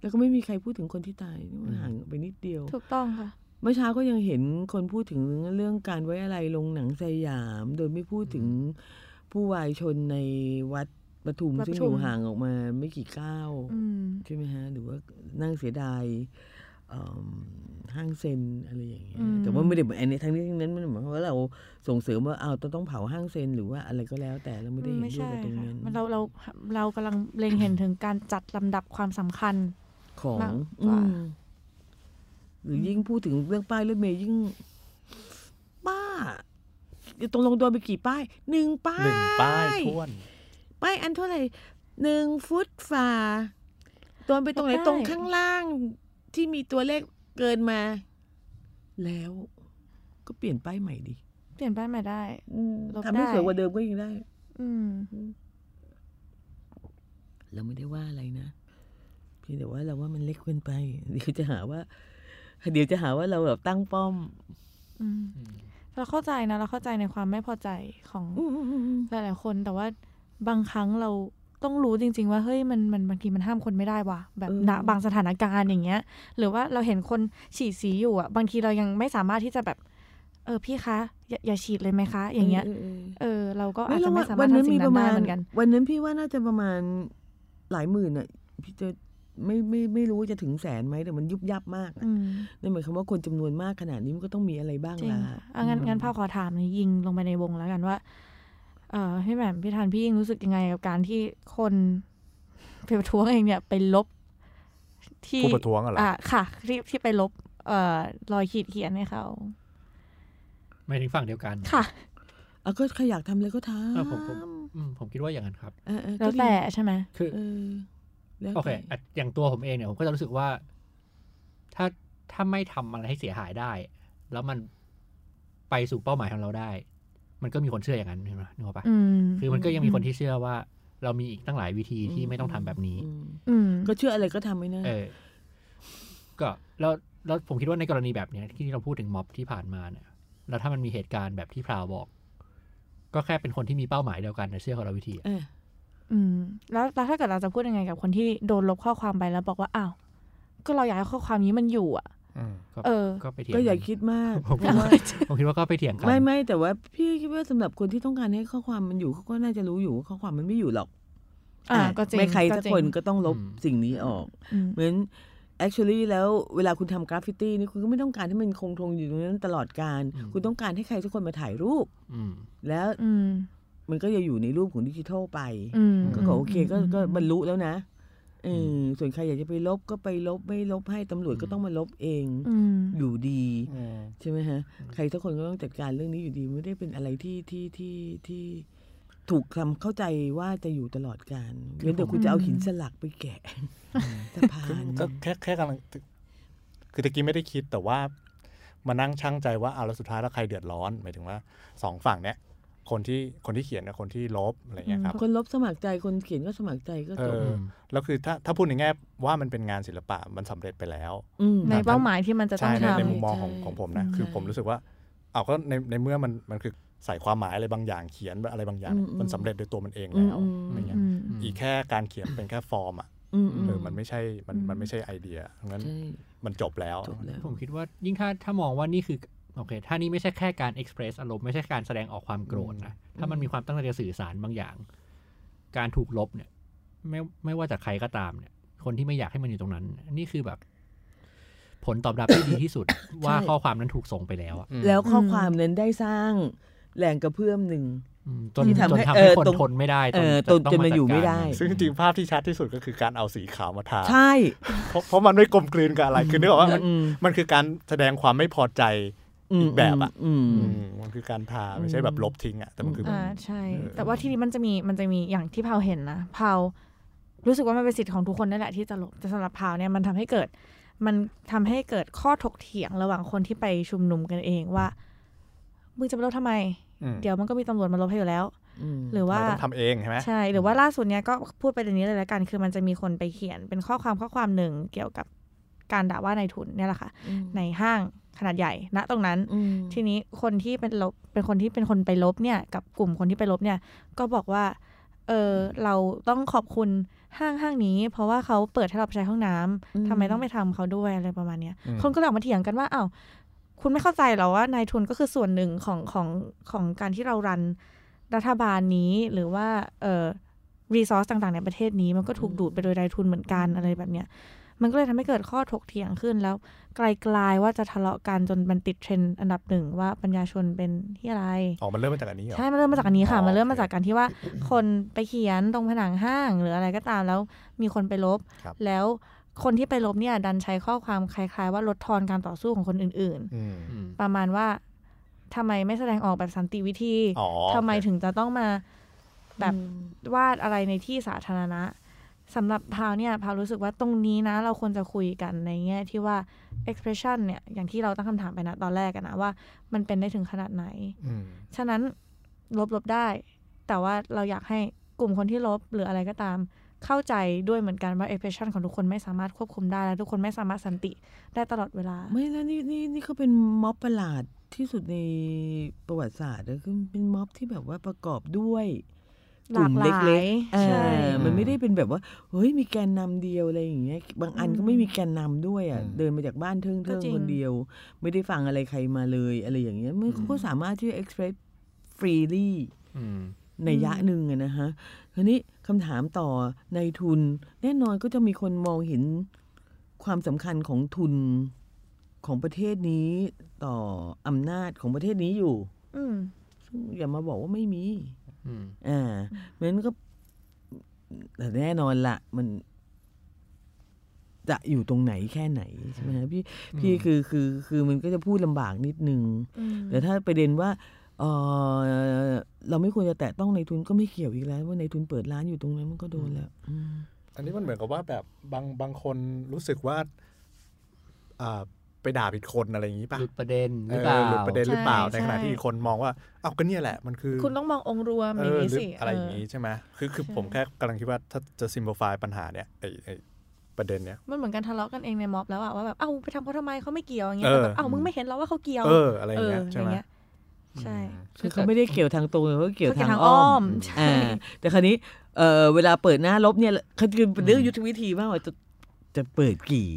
แล้วก็ไม่มีใครพูดถึงคนที่ตายมันห่างไปนิดเดียว ถูกต้องค่ะ เมื่อเช้าก็ยังเห็นคนพูดถึงเรื่องการไว้อะไรลงหนังสยาม โดยไม่พูดถึงผู้วายชนในวัดปทุมวัดซึ่งปอทุมยู่ห่างออกมาไม่กี่ก้าวอืมใช่ไหมฮะ หรือว่านั่งเสียดายเอิ่มห้างเซนอะไรอย่างเงี้ยอืมแต่ว่าไม่ได้เหมือนอันนี้ทั้งนี้ทั้งนั้นมันหมายความว่าเราส่งเสริมว่าเอาต้องต้องเผาห้างเซนหรือว่าอะไรก็แล้วแต่เราไม่ได้เห็นไม่ด้วยใช่กับตรงค่ะนั้นมันเราเราเรากำลังเล็งเห็นถึงการจัดลำดับความสำคัญของมากกอืว่าม หรือยิ่งพูดถึงเรื่องป้ายรถเมย์ยิ่งป้าตรงลงโดนไปกี่ป้ายหนึ่งป้ายหนึ่งป้ายท้วน ป้ายอันเท่าไหร่หนึ่งฟุตฝ่าโดนไปตรงไหนไม่ได้ตรงข้างล่างที่มีตัวเลขเกินมา แล้วก็เปลี่ยนป้ายใหม่ดิเปลี่ยนป้ายใหม่ได้ลบทำให้ได้สวยกว่าเดิมก็ยังได้ อืมเราไม่ได้ว่าอะไรนะเพียงแต่ว่าเราว่ามันเล็กเกินไปเดี๋ยวจะหาว่า เดี๋ยวจะหาว่าเราแบบตั้งป้อมอืมเราเข้าใจนะ เราเข้าใจในความไม่พอใจของอืมอืมอืมอืมหลายๆคนแต่ว่าบางครั้งเราต้องรู้จริง ๆ ว่าเฮ้ยมันมันบางทีมันห้ามคนไม่ได้ว่ะแบบณบางสถานการณ์อย่างเงี้ย หรือว่าเราเห็นคนฉีดสีอยู่อะ บางทีเรายังไม่สามารถที่จะแบบ เออพี่คะอย่าอย่าฉีดเลยไหมคะ อย่างเงี้ยออออเออ เราก็ไม่อาจจะรู้ไม่ว่าสาวัมารถนนั้นทำสิ่มีงปนั้ระนได้มาณเหมือนกัน วันนั้นพี่ว่าน่าจะประมาณหลายหมื่นอะพี่จะ ไม่ไม่ไม่รู้ว่าจะถึงแสนไหมแต่มันยุบยับมากอะอืมนั่นหมายความว่าคนจำนวนมากขนาดนี้มันก็ต้องมีอะไรบ้างจริงล่ะค่ะอะงั้นงั้นพาขอถามหนอยยิงลงไปในวงแล้วกันว่า เอ่อพี่แหม่มพี่ธันพี่ยิ่งรู้สึกยังไงกับการที่คนไปประท้วงเองเนี่ยไปลบ ที่ผู้ประท้วงอะเหรออะค่ะที่ที่ไปลบ เอ่อรอยขีดเขียนให้เขาไม่ถึงฝั่งเดียวกันค่ะอะก็ใครอยากทำอะไรก็ทเออผมผมอืมผมคิดว่าอย่างนั้นครับำเออเออแล้วก็ดีแต่ใช่ไหมคือ เออแล้วโอเคแต่อะอย่างตัวผมเองเนี่ยผมก็จะรู้สึกว่า ถ้าถ้าไม่ทำอะไรให้เสียหายได้ แล้วมันไปสู่เป้าหมายของเราได้ มันก็มีคนเชื่ออย่างนั้นใช่ไหมนึกออกปะอืมคือมันก็ยังมีคนที่เชื่อว่า เรามีอีกตั้งหลายวิธีที่ไม่ต้องทำแบบนี้ อืมอืมก็เชื่ออะไรก็ทำไม่นะเออก็แล้วแล้วผมคิดว่าในกรณีแบบเนี้ยที่เราพูดถึงม็อบที่ผ่านมาเนี่ยแล้วถ้ามันมีเหตุการณ์แบบที่พราวบอก ก็แค่เป็นคนที่มีเป้าหมายเดียวกันแต่เชื่อคนละวิธี อะเอออืมแล้วแล้วถ้าเกิดเราจะพูดยังไงกับคนที่โดนลบข้อความไปแล้วบอกว่าอ้าวก็เราอยากให้ข้อความนี้มันอยู่อะอืมก็เออ ก็ไปเถียงก็อย่ากันคิดมากผมเพราะว่าผมคิดว่าก็ไปเถียงกันไม่ไม่แต่ว่าพี่คิดว่าสำหรับคนที่ต้องการให้ข้อความมันอยู่เขาก็น่าจะรู้อยู่ว่าข้อความมันไม่อยู่หรอก อ่าอะก็จริงไม่ใครก็สักจริงคนก็ต้องลบอืมสิ่งนี้ออกอืมเหมือน actually แล้วเวลาคุณทำกราฟฟิตี้นี่คุณก็ไม่ต้องการให้มันคงทนอยู่ตรงนั้นตลอดกาล คุณต้องการให้ใครสักคนมาถ่ายรูปอืมแล้วอื มมันก็จะอยู่ในรูปของดิจิทัลไปอืมก็ก็โอเคก็ก็บรรลุลุแล้วนะเออส่วนใครอยากจะไปลบก็ไปลบไม่ลบให้ตำรวจก็ต้องมาลบเองอืมอยู่ดีอืมใช่ไหมฮะ ใครทุกคนก็ต้องจัดการเรื่องนี้อยู่ดีไม่ได้เป็นอะไรที่ที่ที่ที่ถูกทำเข้าใจว่าจะอยู่ตลอดการเว้นแต่คุณจะเอาหินสลักไปแกะสะพานก็แค่แค่กำลังคือตะกี้ไม่ได้คิดแต่ว่ามานั่งชั่งใจว่าเอาแล้วสุดท้ายแล้วใครเดือดร้อนหมายถึงว่าสองฝั่งเนี้ย คนที่คนที่เขียนกับคนที่ลบอะไรเงี้ยครับคนลบสมัครใจคนเขียนก็สมัครใจก็เอจบอแล้วคือถ้าถ้าพูดในแง่ว่ามันเป็นงานศิลปะมันสำเร็จไปแล้วมในเป้าหมายที่มันจะต้อใช่งในทำในมุมมองใช่ของของผมนะใช่คือผมรู้สึกว่าเอาก็ในในเมื่อมันมันคือใส่ความหมายอะไรบางอย่างเขียนอะไรบางอย่างอืมมันสำเร็จโดยตัวมันเองอืมแล้วอืมอะไรเงี้ยอืมอีกแค่การเขียนเป็นแค่ฟอร์มอะอืมเออมันไม่ใช่มันอืมมันไม่ใช่ไอเดียงั้นใช่มันจบแล้วจบแล้ว ผมคิดว่ายิ่งถ้าถ้ามองว่านี่คือ โอเค ถ้านี่ไม่ใช่แค่การเอ็กเพรสอารมณ์ไม่ใช่การแสดงออกความโกรธนะ ถ้ามันมีความตั้งใจจะสื่อสารบางอย่าง การถูกลบเนี่ย ไม่ไม่ว่าจากใครก็ตามเนี่ย คนที่ไม่อยากให้มันอยู่ตรงนั้น นี่คือแบบ ผลตอบรับที่ดีที่สุด ว่าข้อความนั้นถูกส่งไปแล้วอะอืมแล้วข้อความนั้นได้สร้างแรงกระเพื่อมหนึ่งอืมจนที่จทำนให้ทำเอให้อคนตรงทนไม่ได้เออจนจนมันอยู่ไม่ได้จัการซึ่งจริงๆภาพที่ชัดที่สุดก็คือการเอาสีขาวมาทาใช่ เพราะเพราะมันไม่กลมกลืนกับอะไรคือนึกออกว่ามันอืมมันคือการแสดงความไม่พอใจ อืมอีกแบบอะอืมอืมมันคือการทาไม่ใช่แบบลบทิ้งอะแต่มันคือออ่าใช่เออแต่ว่าทีนี้มันจะมีมันจะมีอย่างที่พาวเห็นนะพาวรู้สึกว่ามันเป็นสิทธิ์ของทุกคนนั่นแหละที่จะลบแต่สำหรับพาวเนี่ยมันทำให้เกิด มันทำให้เกิดข้อถกเถียงระหว่างคนที่ไปชุมนุมกันเองว่ามึงจะไปลบทำไมอืมเดี๋ยวมันก็มีตำรวจมาลบให้อยู่แล้วอืมหรือว่าเราต้องทำเองใช่ไหมใช่หรือว่าล่าสุดเนี้ยก็พูดไปเรื่องนี้เลยละกัน คือมันจะมีคนไปเขียนเป็นข้อความข้อความหนึ่งเกี่ยวกับการด่าว่านายทุนเนี่ยแหละค่ะอืมในห้าง ขนาดใหญ่ณตรงนั้นอืมทีนี้คนที่เป็นลบเป็นคนที่เป็นคนไปลบเนี่ย กับกลุ่มคนที่ไปลบเนี่ย ก็บอกว่า เออเราต้องขอบคุณห้างห้างนี้ เพราะว่าเขาเปิดให้เราไปใช้ห้องน้ำอืมทำไมต้องไปทำเขาด้วยอะไรประมาณเนี้ยอืมคนก็เลยออกมาเถียงกันว่าอ้าวคุณไม่เข้าใจเหรอว่านายทุนก็คือส่วนหนึ่งของของของการที่เรา run รัฐบาลนี้หรือว่าเอ่อ resource ต่างๆ ในประเทศนี้มันก็ถูกดูดไปโดยนายทุนเหมือนกันอะไรแบบเนี้ย มันก็เลยทำให้เกิดข้อถกเถียงขึ้นแล้ว คล้ายๆว่าจะทะเลาะกันจนมันติดเทรนด์อันดับหนึ่งว่าปัญญาชนเป็นที่อะไรอ๋อมันเริ่มมาจากอันนี้เหรอใช่ มันเริ่มมาจากอันนี้ค่ะอ๋อมันเริ่มมาโอเคจากการที่ว่าคนไปเขียนตรงผนังห้างหรืออะไรก็ตามแล้วมีคนไปลบครับแล้วคนที่ไปลบเนี่ยดันใช้ข้อความคล้าย ๆ ว่าลดทอนการต่อสู้ของคนอื่นอืมอืมๆประมาณว่าทำไมไม่แสดงออกแบบสันติวิธีอ๋อทำไมถึงจะต้องมาแบบอืมวาดอะไรในที่สาธารณะ สำหรับพาวเนี่ยพาวรู้สึกว่าตรงนี้นะเราควรจะคุยกันในแง่ที่ว่า expression เนี่ยอย่างที่เราตั้งคำถามไปนะตอนแรกกันนะว่า มันเป็นได้ถึงขนาดไหนอืมฉะนั้นลบลบได้ แต่ว่าเราอยากให้กลุ่มคนที่ลบหรืออะไรก็ตามเข้าใจด้วยเหมือนกันว่า expression ของทุกคนไม่สามารถควบคุมได้และทุกคนไม่สามารถสันติได้ตลอดเวลา ไม่แล้วนี่นี่นี่เขาเป็นม็อบประหลาดที่สุดในประวัติศาสตร์นะคือเป็นม็อบที่แบบว่าประกอบด้วยหลา กหลายเล็กๆเออใช่ มันไม่ได้เป็นแบบว่า เฮ้ยมีแกนนำเดียวอะไรอย่างเงี้ย บางอันก็ไม่มีแกนนำด้วยอะอืมเดินมาจากบ้านเทิงก็เทิงจริงคนเดียว ไม่ได้ฟังอะไรใครมาเลยอะไรอย่างเงี้ยมันเขาก็สามารถที่จะ express freely อืมในยะหนึ่งอะนะฮะทีนี้คำถามต่อในทุน แน่นอนก็จะมีคนมองเห็นความสำคัญของทุนของประเทศนี้ต่ออำนาจของประเทศนี้อยู่อืมซึ่งอย่ามาบอกว่าไม่มี อืมอ่ามันก็แต่แน่นอนละมันจะอยู่ตรงไหนแค่ไหนใช่ไหมฮะพี่พี่คือคือคือมันก็จะพูดลำบากนิดนึงอืมแต่ถ้าประเด็นว่าเออเราไม่ควรจะแตะต้องในทุนก็ไม่เกี่ยวอีกแล้ว ว่าในทุนเปิดร้านอยู่ตรงนั้นมันก็โดนแล้วอืมอันนี้มันเหมือนกับว่าแบบบางบางคนรู้สึกว่าอ่า ไปด่าผิดคนอะไรอย่างนี้ป่ะหลุดประเด็นหเอรืออเปล่าหลุดประเด็นหรือเปล่าใช่ในขณะใช่ที่อีกคนมองว่าเอ้าก็เนี่ยแหละมันคือ คุณต้องมององค์รวมเออย่างอนี้หรือสิอะไรอย่างนี้ใช่ไหมคือคือใช่ผมแค่กำลังคิดว่าถ้าจะ simplify ปัญหาเนี่ยไอไอประเด็นเนี้ยมันเหมือนกันทะเลาะกันเองในม็อบแล้วอะว่าแบบเอ้าไปทำเขาทำไมเขาไม่เกี่ยวอย่างเงี้ยเออแต่แบบเอ้ามึงไม่เห็นแล้วว่าเขาเกี่ยวเอออะไรอย่างเงี้ยเออใช่ไหมอย่างเงี้ยใช่คือเขาไม่ได้เกี่ยวทางตรงเขาเกี่ยวเขาเกี่ยวทางทางอ้ออ้อมมใช่อ่าแต่คราวนี้เออเวลาเปิดหน้าลบเนี่ยเขาคือเป็นเรื่องยุทธวิธีมากว่าจะจะเปิดกี่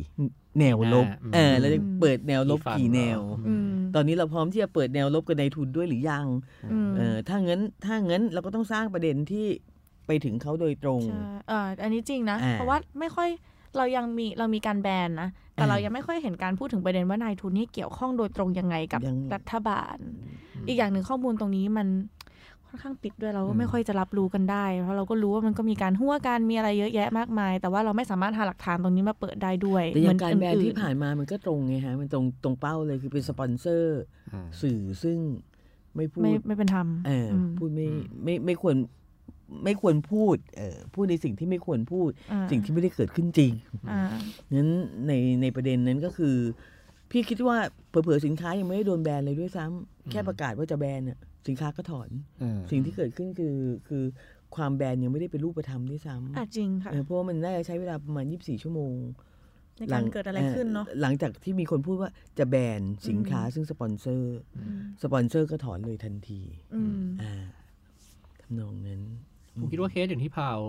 แนวลบอืมเออเราจะเปิดแนวลบกี่แนวอืมตอนนี้เราพร้อมที่จะเปิดแนวลบกับในทุนด้วยหรือยังอืมเออถ้างั้นถ้างั้นเราก็ต้องสร้างประเด็นที่ไปถึงเขาโดยตรงใช่เอ่าอันนี้จริงนะอ่าเพราะว่าไม่ค่อยเรายังมีเรามีการแบนนะ แต่อ่าเรายังไม่ค่อยเห็นการพูดถึงประเด็นว่านายทุนนี่เกี่ยวข้องโดยตรงยังไงกับยังรัฐบาล อีกอย่างหนึ่งข้อมูลตรงนี้มันค่ อนข้างปิดด้วยเราก็ไม่ค่อยจะรับรู้กันได้ เพราะเราก็รู้ว่ามันก็มีการหัวการมีอะไรเยอะแยะมากมาย แต่ว่าเราไม่สามารถหาหลักฐานตรงนี้มาเปิดได้ด้วยแต่อย่างเหการมืแบนอื่ที่ผ่านมามันก็ตรงไงฮะมันตรงตรงเป้าเลยคือเป็นสปอนเซอร์อืมสื่อซึ่งไม่พูไม่ดไม่เป็นธรรมเอออมพูดไม่ไม่ไม่ควรไม่ควรพูดเออพูดในสิ่งที่ไม่ควรพูดอ่าสิ่งที่ไม่ได้เกิดขึ้นจริงอ่านั้นในในประเด็นนั้นก็คือ พี่คิดว่าเผลอๆสินค้ายังไม่ได้โดนแบนเลยด้วยซ้ำแค่ประกาศว่าจะแบนน่ะ สินค้าก็ถอนอืมสิ่งที่เกิดขึ้นคือคือความแบนยังไม่ได้เป็นรูปธรรมด้วยซ้ำอะจริงค่ะำเออเพราะว่ามันน่าจะใช้เวลาประมาณ 24 ชั่วโมงในการเกิดอะไรขึ้นเนาะหลังจากที่มีคนพูดว่าจะแบนสินค้าซึ่งสปอนเซอร์สปอนเซอร์ก็ถอนเลยทันทีอืมอ่าทำนองนั้น ผมคิดว่าเคสอย่างที่พาว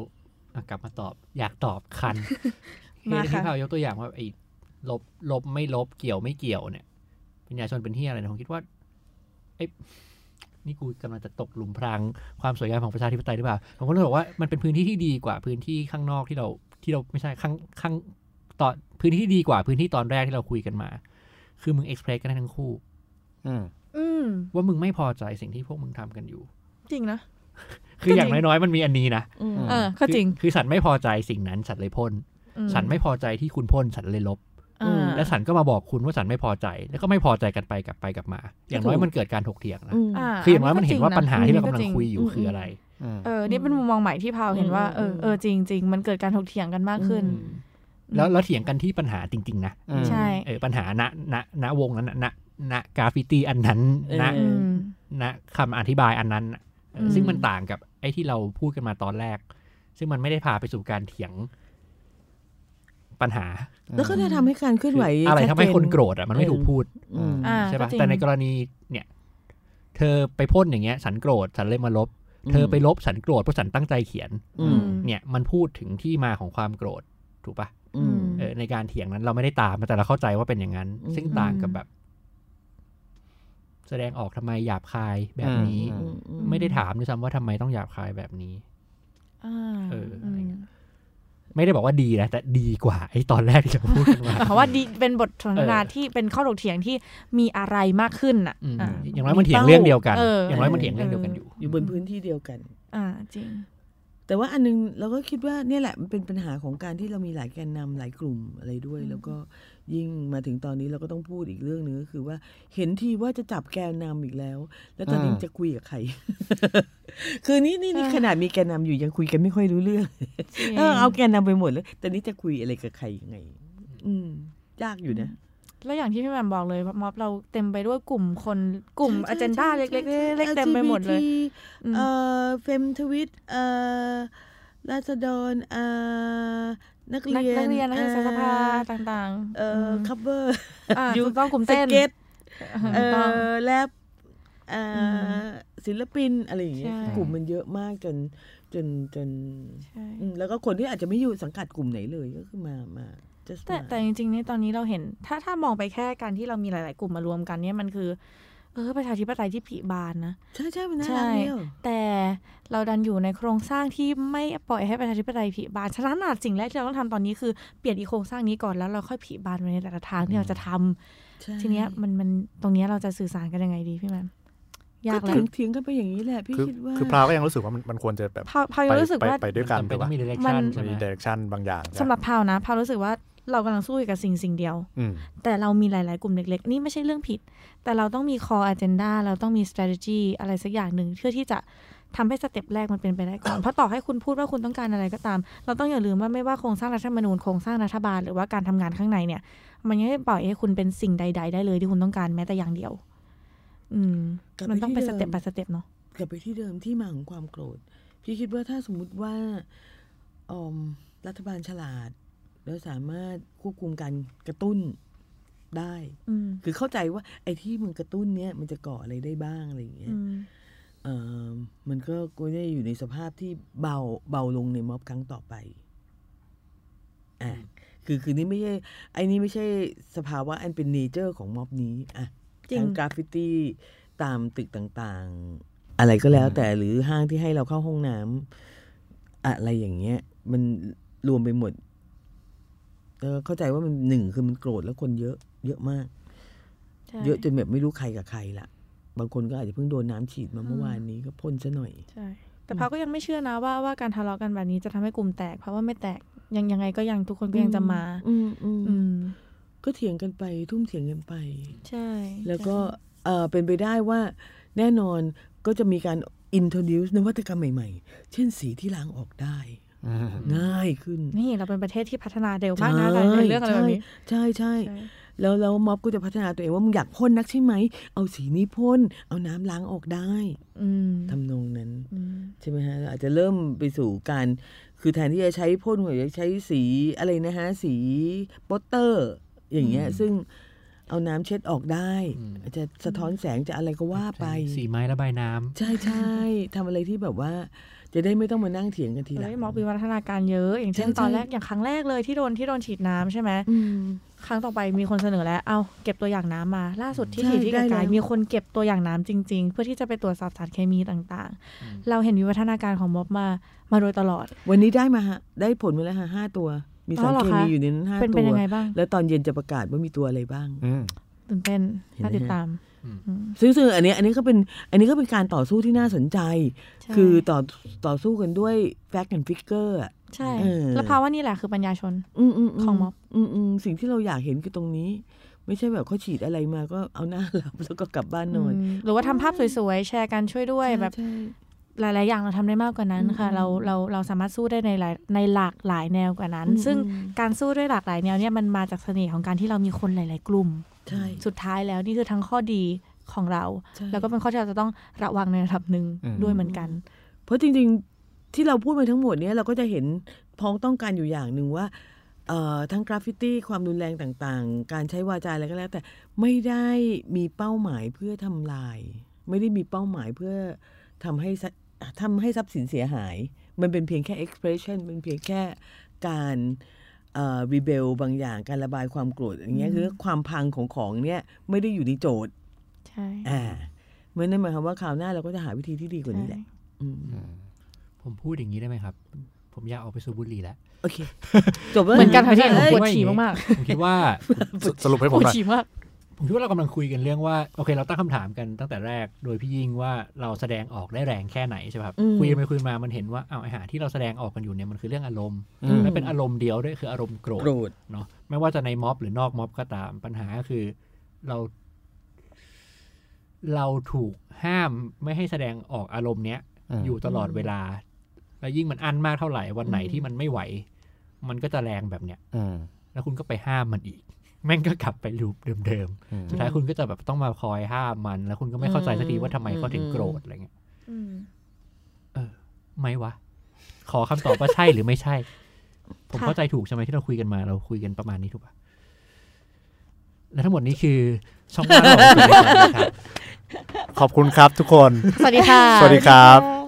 อะกลับมาตอบ อยากตอบคันเคสมาอย่างค่ะที่พาวยกตัวอย่างว่าไอ้ลบลบไม่ลบเกี่ยวไม่เกี่ยวเนี่ยปัญญาชนเป็นที่อะไรนะผมคิดว่าไอ้ นี่กูกำลังจะตกหลุมพรางความสวยงามของประชาธิปไตยหรือเปล่าผมก็เลยบอกว่ามันเป็นพื้นที่ที่ดีกว่าพื้นที่ข้างนอกที่เราที่เราไม่ใช่ข้างข้างตอนพื้นที่ที่ดีกว่าพื้นที่ตอนแรกที่เราคุยกันมา คือมึงเอ็กเพรสกันได้ทั้งคู่ อืมอืมว่ามึงไม่พอใจสิ่งที่พวกมึงทำกันอยู่ จริงนะคืออย่างก็จริงน้อยๆมันมีอันนี้นะอืมเออก็จริงคือคือฉันไม่พอใจสิ่งนั้นฉันเลยพ่นอืมฉันไม่พอใจที่คุณพ่นฉันเลยลบอ่า และฉันก็มาบอกคุณว่าฉันไม่พอใจ แล้วก็ไม่พอใจกันไปกลับไปกลับมา อย่างน้อยถูกมันเกิดการถกเถียงนะอืมคืออย่างน้อยมันเห็นว่าก็ปัญหาที่เราก็กำลังริคุยอยู่จริงอืมคืออะไรอืมเออ นี่เป็นมุมมองใหม่ที่พาวเห็นว่าเอออืมเออจริงจริงมันเกิดการถกเถียงกันมากขึ้น แล้วแล้วเถียงกันที่ปัญหาจริง ๆ นะอืมใช่เออปัญหาณณณวงนั้นณณณกราฟฟิตี้อันนั้นณเออืมณคำอธิบายอันนั้นน่ะเอออมซึ่งมันต่างกับไอ้ที่เราพูดกันมาตอนแรก ซึ่งมันไม่ได้พาไปสู่การเถียง ปัญหา แล้วก็จะทำให้การเคลื่อนไหว อะไรทำให้ชัดเจคนโกรธอะมันไม่ถูกพูดอืมอ่าใช่ก็ป่ะจริงแต่ในกรณีเนี่ย เธอไปพ่นอย่างเงี้ย ฉันโกรธฉันเลยมาลบ เธอไปลบฉันโกรธเพราะฉันตั้งใจเขียนอืมเนี่ย มันพูดถึงที่มาของความโกรธถูกป่ะอืมเออในการเถียงนั้นเราไม่ได้ตามแต่เราเข้าใจว่าเป็นอย่างนั้นอืมซึ่งต่างกับแบบ แสดงออกทำไมหยาบคายแบบนี้อือืมอืไม่ได้ถามด้วยซ้ำว่าทำไมต้องหยาบคายแบบนี้อ่าเอออะไรเงี้ยม ไม่ได้บอกว่าดีนะแต่ดีกว่าไอ้ตอนแรกที่เราพูดกันมาหมายความว่าดีเป็นบทสนทนาเออที่เป็นข้อถกเถียงที่มีอะไรมากขึ้นอะอืมอ่าอย่างน้อยมันเถียงเรื่องเดียวกันเออออย่างน้อยมันเถียงเรื่องเดียวกันอยู่ อยู่บนพื้นที่เดียวกัน อ่าจริง แต่ว่าอันนึงเราก็คิดว่าเนี่ยแหละมันเป็นปัญหาของการที่เรามีหลายแกนนำหลายกลุ่มอะไรด้วย แล้วก็ ยิ่งมาถึงตอนนี้เราก็ต้องพูดอีกเรื่องหนึ่งก็คือว่า เห็นทีว่าจะจับแกนนำอีกแล้ว แล้วตอนนี้อืมจะคุยกับใคร คือนี่นี่นี่อ่าขนาดมีแกนนำอยู่ยังคุยกันไม่ค่อยรู้เรื่องจริงเออเอาแกนนำไปหมดแล้วตอนนี้จะคุยอะไรกับใครยังไง อืมยากอยู่นะแล้วอย่างที่พี่แหม่มบอกเลยม็อบเราเต็มไปด้วยกลุ่มคนกลุ่มใช่อใช่เจนดาใช่เล็กใช่ๆเล็กๆเต็มไปหมดเลย LGBT อืมเอ่อเฟมทวิตเอ่อราษฎรเอ่อ นักนักเรียนนักเรียนนักศึกษาสภาเอ่อต่างๆ เอ่อคัฟเวอร์อ่าอยู่ถูกต้องกลุ่มสเต้นเก็ตถูเอ่กต้องอแรปเอ่ออศิลปินอะไรอย่างเงี้ยใช่กลุ่มมันเยอะมากจนจนจนใช่อืมแล้วก็คนที่อาจจะไม่อยู่สังกัดกลุ่มไหนเลยก็คือมามา just แต่มาแต่จริงๆนี่ตอนนี้เราเห็น ถ้าถ้ามองไปแค่การที่เรามีหลาย ๆ กลุ่มมารวมกันเนี่ยมันคือ เออประชาธิปไตยที่ผลิบานนะ ใช่ใช่มันน่าใช่รักเนี่ยแต่เราดันอยู่ในโครงสร้างที่ไม่ปล่อยให้ประชาธิปไตยผลิบานฉะนั้นอาจสิ่งแรกที่เราต้องทำตอนนี้คือเปลี่ยนอีโครงสร้างนี้ก่อนแล้วเราค่อยผลิบานไปในแต่ละทางที่เราจะทำใช่ทีเนี้ยมันมันตรงเนี้ยเราจะสื่อสารกันยังไงดีพี่แมมยากก็แล้เถีวยงเถียงกันไปอย่างนี้แหละพี่คือคิดว่าคือพราวก็ยังรู้สึกว่ามันมันควรจะแบบพาพาไปยังรู้สึกไปว่าไปด้วยกันจำเป็ถูนกต้อปะงมีมั direction นใช่ไหมมี direction บางอย่างสำหรับพาวนะพาวรู้สึกว่า เรากำลังสู้อยู่กับสิ่งสิ่งเดียวอืมแต่เรามีหลาย ๆ กลุ่มเล็ก ๆ นี่ไม่ใช่เรื่องผิด แต่เราต้องมี core agenda เราต้องมี strategy อะไรสักอย่างหนึ่งเพื่อที่จะทำให้ step แรกมันเป็นไปได้ก่อน เพราะต่อให้คุณพูดว่าคุณต้องการอะไรก็ตาม เราต้องอย่าลืมว่าไม่ว่าโครงสร้างรัฐธรรมนูญโครงสร้างรัฐบาลหรือว่าการทำงานข้างในเนี่ย มันยังไม่ปล่อยให้คุณเป็นสิ่งใด ๆ ได้เลยที่คุณต้องการแม้แต่อย่างเดียว อืมกลับไปมันต้องเป็นที่สเดิมเต็ป by สเต็ปเนาะกลับไปที่เดิมที่มาของความโกรธ พี่คิดว่าถ้าสมมุติว่าออมรัฐบาลฉลาด แล้วสามารถควบคุมการกระตุ้นได้อืมคือเข้าใจว่า ไอ้ที่มึงกระตุ้นเนี้ยมันจะก่ออะไรได้บ้างอะไรอย่างเงี้ยอืมเออมันก็ก็ได้อยู่ในสภาพที่เบาเบาลงในม็อบครั้งต่อไปอะคือคือนี่ไม่ใช่ไอ้นี่ไม่ใช่สภาวะอันเป็น nature ของม็อบนี้อะจริงทั้งกราฟฟิตี้ตามตึกต่างๆ อะไรก็แล้วแต่หรือห้างที่ให้เราเข้าห้องน้ำอะไรอย่างเงี้ย มันรวมไปหมด เออเข้าใจว่ามันหนึ่งคือมันโกรธแล้วคนเยอะ เยอะมากใช่เยอะจนแบบไม่รู้ใครกับใครละบางคนก็อาจจะเพิ่งโดนน้ำฉีดมาเมื่อวานนี้ก็พ่นซะหน่อยใช่แต่พาวก็ยังไม่เชื่อนะว่าว่าการทะเลาะกันแบบนี้จะทำให้กลุ่มแตก เพราะว่าไม่แตกยังยังไงก็ยังทุกคนก็ยังจะมาอืมอืมอืมก็เถียงกันไปทุ่มเถียงกันไป ใช่ แล้วก็เออเป็นไปได้ว่าแน่นอนก็จะมีการ introduce นวัตกรรมใหม่ ๆ เช่นสีที่ล้างออกได้อืม ง่ายขึ้น นี่เราเป็นประเทศที่พัฒนาเร็วมากนะในเรื่องอะไรแบบนี้ใช่ใช่ใช่แล้วแล้วม็อบก็จะพัฒนาตัวเองว่ามึงอยากพ่นนักใช่ไหม เอาสีนี้พ่น เอาน้ำล้างออกได้อืมทำนองนั้นอืมใช่ไหมฮะเราอาจจะเริ่มไปสู่การ คือแทนที่จะใช้พ่นหัวจะใช้สีอะไรนะฮะ สีโปสเตอร์ อย่างเงี้ย ซึ่งเอาน้ำเช็ดออกได้อืมอาจจะสะท้อนแสงจะอะไรก็ว่าไป สีไม้ระบายน้ำใช่ใช่ทำอะไรที่แบบว่า จะได้ไม่ต้องมานั่งเถียงกันทีหลัเฮ้งยหมอมีวัฒนาการเยอะ อย่างเช่นใช่ใช่ตอนแรกอย่างครั้งแรกเลยที่โดนที่โดนฉีดน้ำใช่ไหมอืมครั้งต่อไปมีคนเสนอแล้ว เอาเก็บตัวอย่างน้ำมา ล่าสุดที่ใช่ฉีดที่ได้ไกลแล้วๆมีคนเก็บตัวอย่างน้ำจริง ๆ เพื่อที่จะไปตรวจสอบสารเคมีต่างๆ เราเห็นวิวัฒนาการของม็อบมามาโดยตลอด วันนี้ได้มาฮะได้ผลมาแล้วฮะห้าตัว มีสารอ๋อเหรอเคคะมีอยู่ในนั้นห้าเป็นตัเป็นวยังไงบ้างแล้วตอนเย็นจะประกาศว่ามีตัวอะไรบ้างอืมตื่นเต้นเห็นไหมน่าติดตามอืมอืม ซึ่งซึ่งอันเนี้ยอันนี้ก็เป็นอันนี้ก็เป็นการต่อสู้ที่น่าสนใจใช่คือต่อต่อสู้กันด้วย fact and figure อะใช่เออแล้วภาวะนี่แหละคือปัญญาชนอืมอืมของม็อบอืมอืมสิ่งที่เราอยากเห็นคือตรงนี้ ไม่ใช่แบบเขาฉีดอะไรมาก็เอาหน้าหลับแล้วก็กลับบ้านนอนอืมหรือว่าทำภาพสวยๆ แชร์กันช่วยด้วยใช่แบบใช่หลาย ๆ อย่างเราทำได้มากกว่านั้นค่ะอืมเราเราเราสามารถสู้ได้ในหลายในหลากหลายแนวกว่านั้นอืมซึ่งอืมการสู้ด้วยหลากหลายแนวเนี่ยมันมาจากเสน่ห์ของการที่เรามีคนหลาย ๆ กลุ่มใช่ สุดท้ายแล้วนี่คือทั้งข้อดีของเราใช่แล้วก็เป็นข้อที่เราจะต้องระวังในระดับหนึ่งอืมด้วยเหมือนกัน เพราะจริงๆที่เราพูดมาทั้งหมดเนี้ยเราก็จะเห็นพ้องต้องการอยู่อย่างหนึ่งว่าเอ่อทั้งกราฟฟิตี้ความรุนแรงต่างๆ การใช้วาจาอะไรก็แล้ว แต่ไม่ได้มีเป้าหมายเพื่อทำลาย ไม่ได้มีเป้าหมายเพื่อทำให้ทรัทำให้ทรัพย์สินเสียหาย มันเป็นเพียงแค่ expression เป็นเพียงแค่การ เอ่อ rebel บางอย่างการระบายความโกรธอย่างเงี้ยคือความพังของของเนี่ยไม่ได้อยู่ในโจทย์ใช่อ่าเมื่อนั้นหมายความว่าคราวหน้าเราก็จะหาวิธีที่ดีกว่านี้แหละอืมผมพูดอย่างนี้ได้ไหมครับ ผมอยากออกไปสูบบุหรี่แล้วโอเคจบแล้วเหมือนกันค่ะพี่เอ้ยปวดฉี่มากผมคิดว่าสสรุปให้ๆผปมวดหน่อยฉี่มาก ผมคิดว่าเรากำลังคุยกันเรื่องว่าโอเค เราตั้งคำถามกันตั้งแต่แรก โดยพี่ยิ่งว่าเราแสดงออกได้แรงแค่ไหนใช่ไหมครับอืมคุยไปคุยมามันเห็นว่าเอาวไอ้หาที่เราแสดงออกกันอยู่เนี่ยมันคือเรื่องอารมณ์อืมและเป็นอารมณ์เดียวด้วยคืออารมณ์โกรธโกรธเนาะไม่ว่าจะในม็อบหรือนอกม็อบก็ตามปัญหาก็คือเรา เราถูกห้ามไม่ให้แสดงออกอารมณ์เนี้ยมอยู่ตลอดเวลา แล้วยิ่งมันอั้นมากเท่าไหร่วันไหนอืมที่มันไม่ไหว มันก็จะแรงแบบเนี้ยอืมแล้วคุณก็ไปห้ามมันอีก แม่งก็กลับไปลูปเดิมอืมๆ สุดท้ายคุณก็จะแบบต้องมาคอยห้ามมัน แล้วคุณก็ไม่เข้าใจสักทีว่าทำไมเขาถึงโกรธอะไรเงี้ยอืมไม่วะ ขอคำตอบว่าใช่หรือไม่ใช่ ผมค่ะเข้าใจถูกใช่ไหมที่เราคุยกันมา เราคุยกันประมาณนี้ถูกปะและทั้งหมดนี้คือช่องว่างของคุณในตอนนี้ครับ ขอบคุณครับทุกคน สวัสดีค่ะ สวัสดีครับ